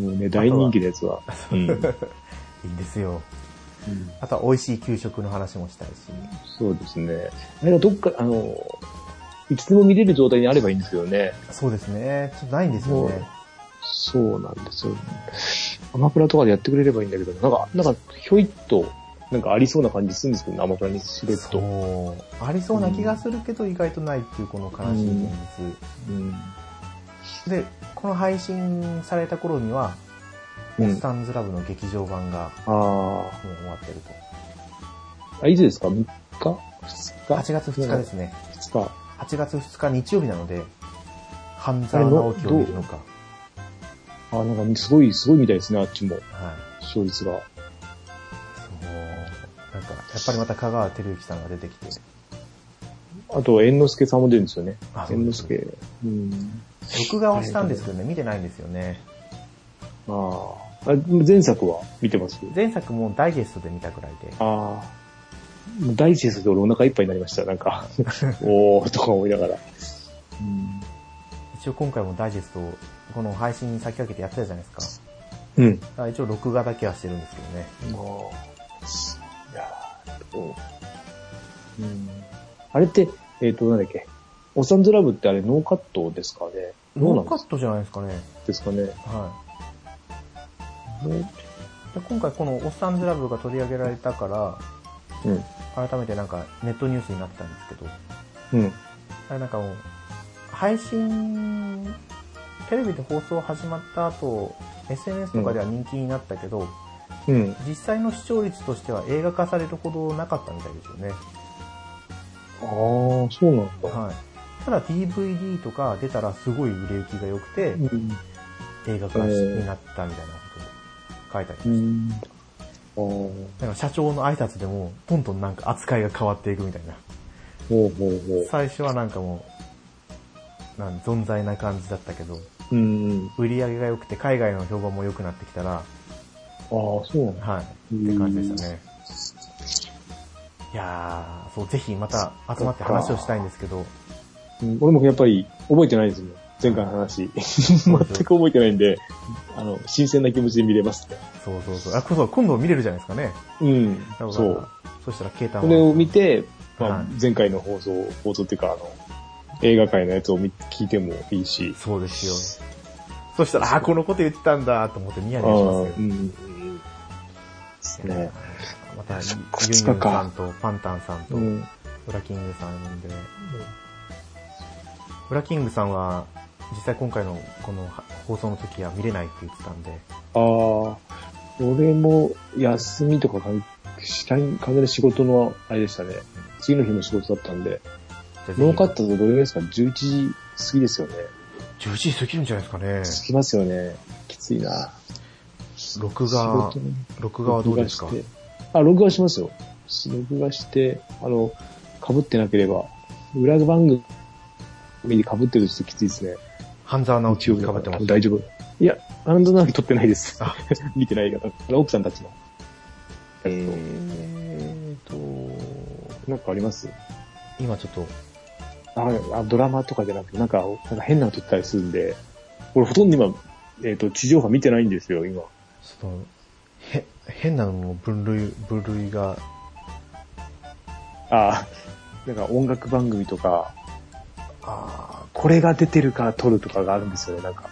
もうね、大人気のやつは。うん。いいんですよ。あとは美味しい給食の話もしたいし。そうですね。あれがどっか、あの、いつでも見れる状態にあればいいんですよね。そうですね。ちょっとないんですよね。そうなんですよ、ね。アマプラとかでやってくれればいいんだけど、なんか、なんか、ひょいっと、なんかありそうな感じするんですけどね、アマプラにしれっそと。う。ありそうな気がするけど、意外とないっていうこの悲しい現うん。実。で、この配信された頃には、うんオッサンズラブの劇場版があもう終わってると。あ。あ、いつですか ?3 日 ?2 日？8月2日ですね。2日。8月2日日曜日なので、半沢直樹を見るのか。あ、なんか、すごい、すごいみたいですね、あっちも。はい。視聴率が。そう。なんか、やっぱりまた香川照之さんが出てきて。あと、猿之助さんも出るんですよね。あ猿之助。うん。録画はしたんですけどね、見てないんですよね。ああ。あ前作は見てます？前作もダイジェストで見たくらいで。ああ。ダイジェストで俺お腹いっぱいになりました。なんか、おーとか思いながら。うん。一応今回もダイジェストを、この配信に先駆けてやってたじゃないですか。うん。一応録画だけはしてるんですけどね。もう、いやう？うん。あれって、えっ、と、なんだっけ？おっさんずラブってあれノーカットですかね？ノーカットじゃないですかね。ですかね。はい。で今回このおっさんずラブが取り上げられたから、うん。改めてなんかネットニュースになってたんですけど、うん。あれなんかもう、配信、テレビで放送始まった後、SNS とかでは人気になったけど、うん。実際の視聴率としては映画化されるほどなかったみたいですよね。ああ、そうなんだ。はい。ただ DVD とか出たらすごい売れ行きが良くて、うん。映画化になったみたいなことを書いてありうました。なんか社長の挨拶でも、どんどんなんか扱いが変わっていくみたいな。ほうほうほう。最初はなんかもう、なん存在な感じだったけど、うん。売り上げが良くて海外の評判も良くなってきたら、ああ、そうなんだ。はい、って感じでしたね。いやー、そう、ぜひまた集まって話をしたいんですけど、うん俺もやっぱり覚えてないですもん。前回の話。全く覚えてないんで、あの、新鮮な気持ちで見れますね。そうそうそう。あ、こそ今度見れるじゃないですかね。うん。そう。そしたら、ケータそれを見て、まあはい、前回の放送、放送っていうか、あの、映画界のやつを見聞いてもいいし。そうですよ。そしたら、あ、このこと言ってたんだと思ってニヤあニヤしますよ。ーうん。ですね。また、ユそンっかユンさんとパンタンさんと、ウうん。ラキングさんで、ウラキングさんは、実際今回のこの放送の時は見れないって言ってたんで、ああ、俺も休みとかしたい、完全に仕事のあれでしたね。次の日も仕事だったんで。ノーカットだとどれぐらいですか ?11 時過ぎですよね。11時過ぎるんじゃないですか過ぎますよね。きついな。ね。録仕画、録画はどうですか？あ、録画しますよ。録画して、あの、被ってなければ、裏番組で被ってるときついですね。半沢直樹かぶってます。大丈夫。いや、アンドナーキ撮ってないですあ。見てないから。奥さんたちの。ええーと、なんかあります？今ちょっと、ああドラマとかじゃなくて、なんか、なんか変なの撮ったりするんで、俺ほとんど今、えっ、と、地上波見てないんですよ、今。その、へ、変なのの分類、分類が、ああ、なんか音楽番組とか、あこれが出てるから撮るとかがあるんですよね、なんか。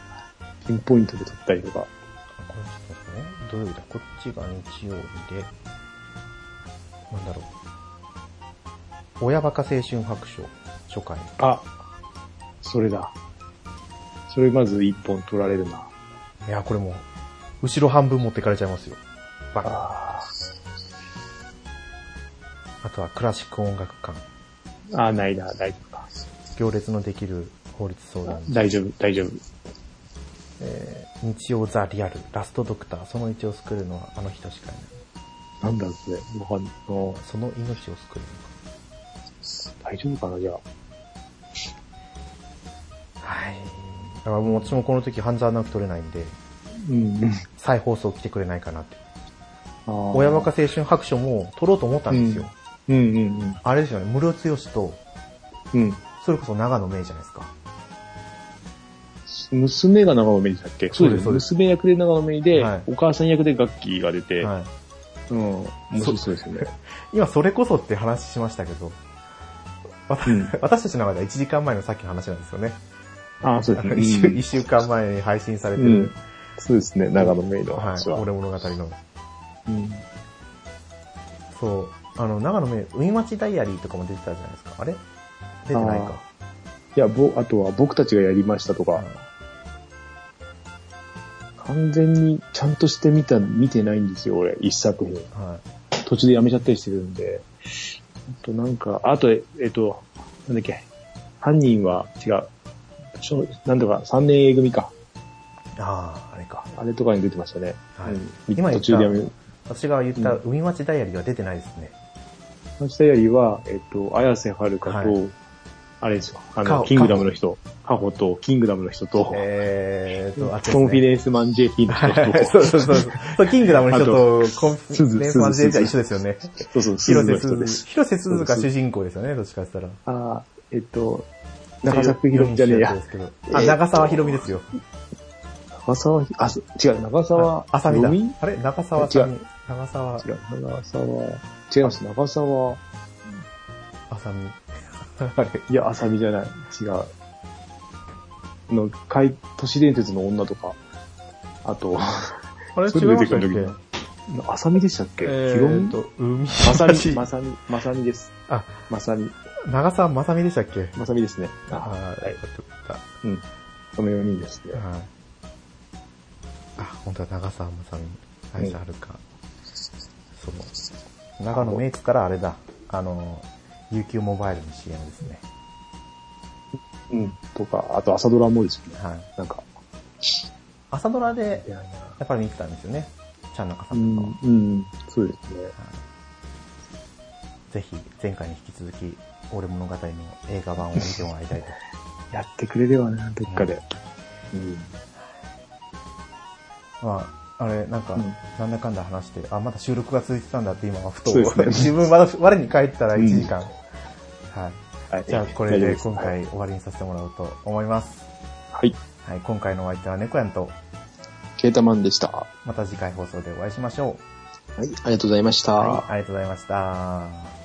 ピンポイントで撮ったりとか。ー、これちょっと待ってね。土曜日だ。こ？っちが日曜日で、なんだろう。親バカ青春白書、初回。あ、それだ。それまず一本撮られるな。いや、これもう、後ろ半分持ってかれちゃいますよ。バカ。ああとはクラシック音楽館。あ、あないな、大丈夫か。行列のできる法律相談所。大丈夫、大丈夫。えー日曜ザ・リアル、ラストドクター、その一を救うのはあの人しかいない。なんだそれ。わかんなその命を救うの大丈夫かな、じゃあ。か。はい。だからもう私もこの時半沢直樹撮れないんで、うん。再放送来てくれないかなって。あー親バカ青春白書も撮ろうと思ったんですよ。うんうんあれですよね、室剛と、うん。うん。それこそ長野芽郁じゃないですか。娘が長野芽郁でしたっけ？そうですそうです娘役で長野芽郁で、はいお母さん役でガッキーが出て、はい。うん。面白そうですよね。今それこそって話しましたけど、わたうん 私たちの中では1時間前のさっきの話なんですよね。ああ、そうですね。一週うん一週間前に配信されてるうん、そうですね、長野芽郁のはい、話は。俺物語の。うんそう、あの、長野め、海町ダイアリーとかも出てたじゃないですか。あれ？出てないか。いや、ぼ、あとは僕たちがやりましたとか、完全にちゃんとして見た、見てないんですよ、俺、一作品。はい。途中でやめちゃったりしてるんで。あとなんか、あと、ええっと、なんだっけ、犯人は違う。なんとか、3年 A 組か。ああ、あれか。あれとかに出てましたね。はいうん今途中でやめる。私が言った海町ダイアリーは出てないですね。マチタヤリは、えっと、綾瀬はるかと、はいあれですよ、あの、キングダムの人、カホと、キングダムの人と、えーと、あコンフィデンスマン JT の人はいと、そうそうそうそう。キングダムの人とコンフィデンスマンジェンじゃ一緒ですよね。そうそう、鈴広の瀬すず。広瀬すずが主人公ですよね、どっちかって言ったら。あーえっと、長作ひろみじゃねえやで。すけど。あ、長沢ひろみですよ。長沢ひ、あ、そ違う、長沢あさみだ。あれ？長沢さみ。長沢違う、長沢、違います、長沢、あさみ。いや、あさみじゃない、違う。の、怪、都市伝説の女とか、あと、あれ違そいましたっけれ出てくる時あさみでしたっけ？えひろみーと、海まさみ、町 まさみ、まさみです。あ、まさみ、長澤まさみでしたっけ？まさみですね。ああ、はい。はい。よかったうん。その4人ですね。はい。あ、本当だ、長澤まさみ。綾瀬はるか。その、長野メイツからあれだ。あの、UQ モバイルの CM ですね。うん。とか、あと朝ドラもですよね。はい。なんか。朝ドラでい、やっぱり見てたんですよね。ちゃん中さうんとかは。ん、うん。そうですね。ぜひ、前回に引き続き、俺物語の映画版を見てもらいたいと。やってくれればね、どっかで。うん。まあ、あれ、なんか、うんなんだかんだ話して、あ、まだ収録が続いてたんだって今はふと、ね 自分まだ我に返ったら1時間。はい。はい。じゃあ、これで今回終わりにさせてもらおうと思います。はい。はい、今回のお相手は猫やんと、ケータマンでした。また次回放送でお会いしましょう。はい、ありがとうございました。はい、ありがとうございました。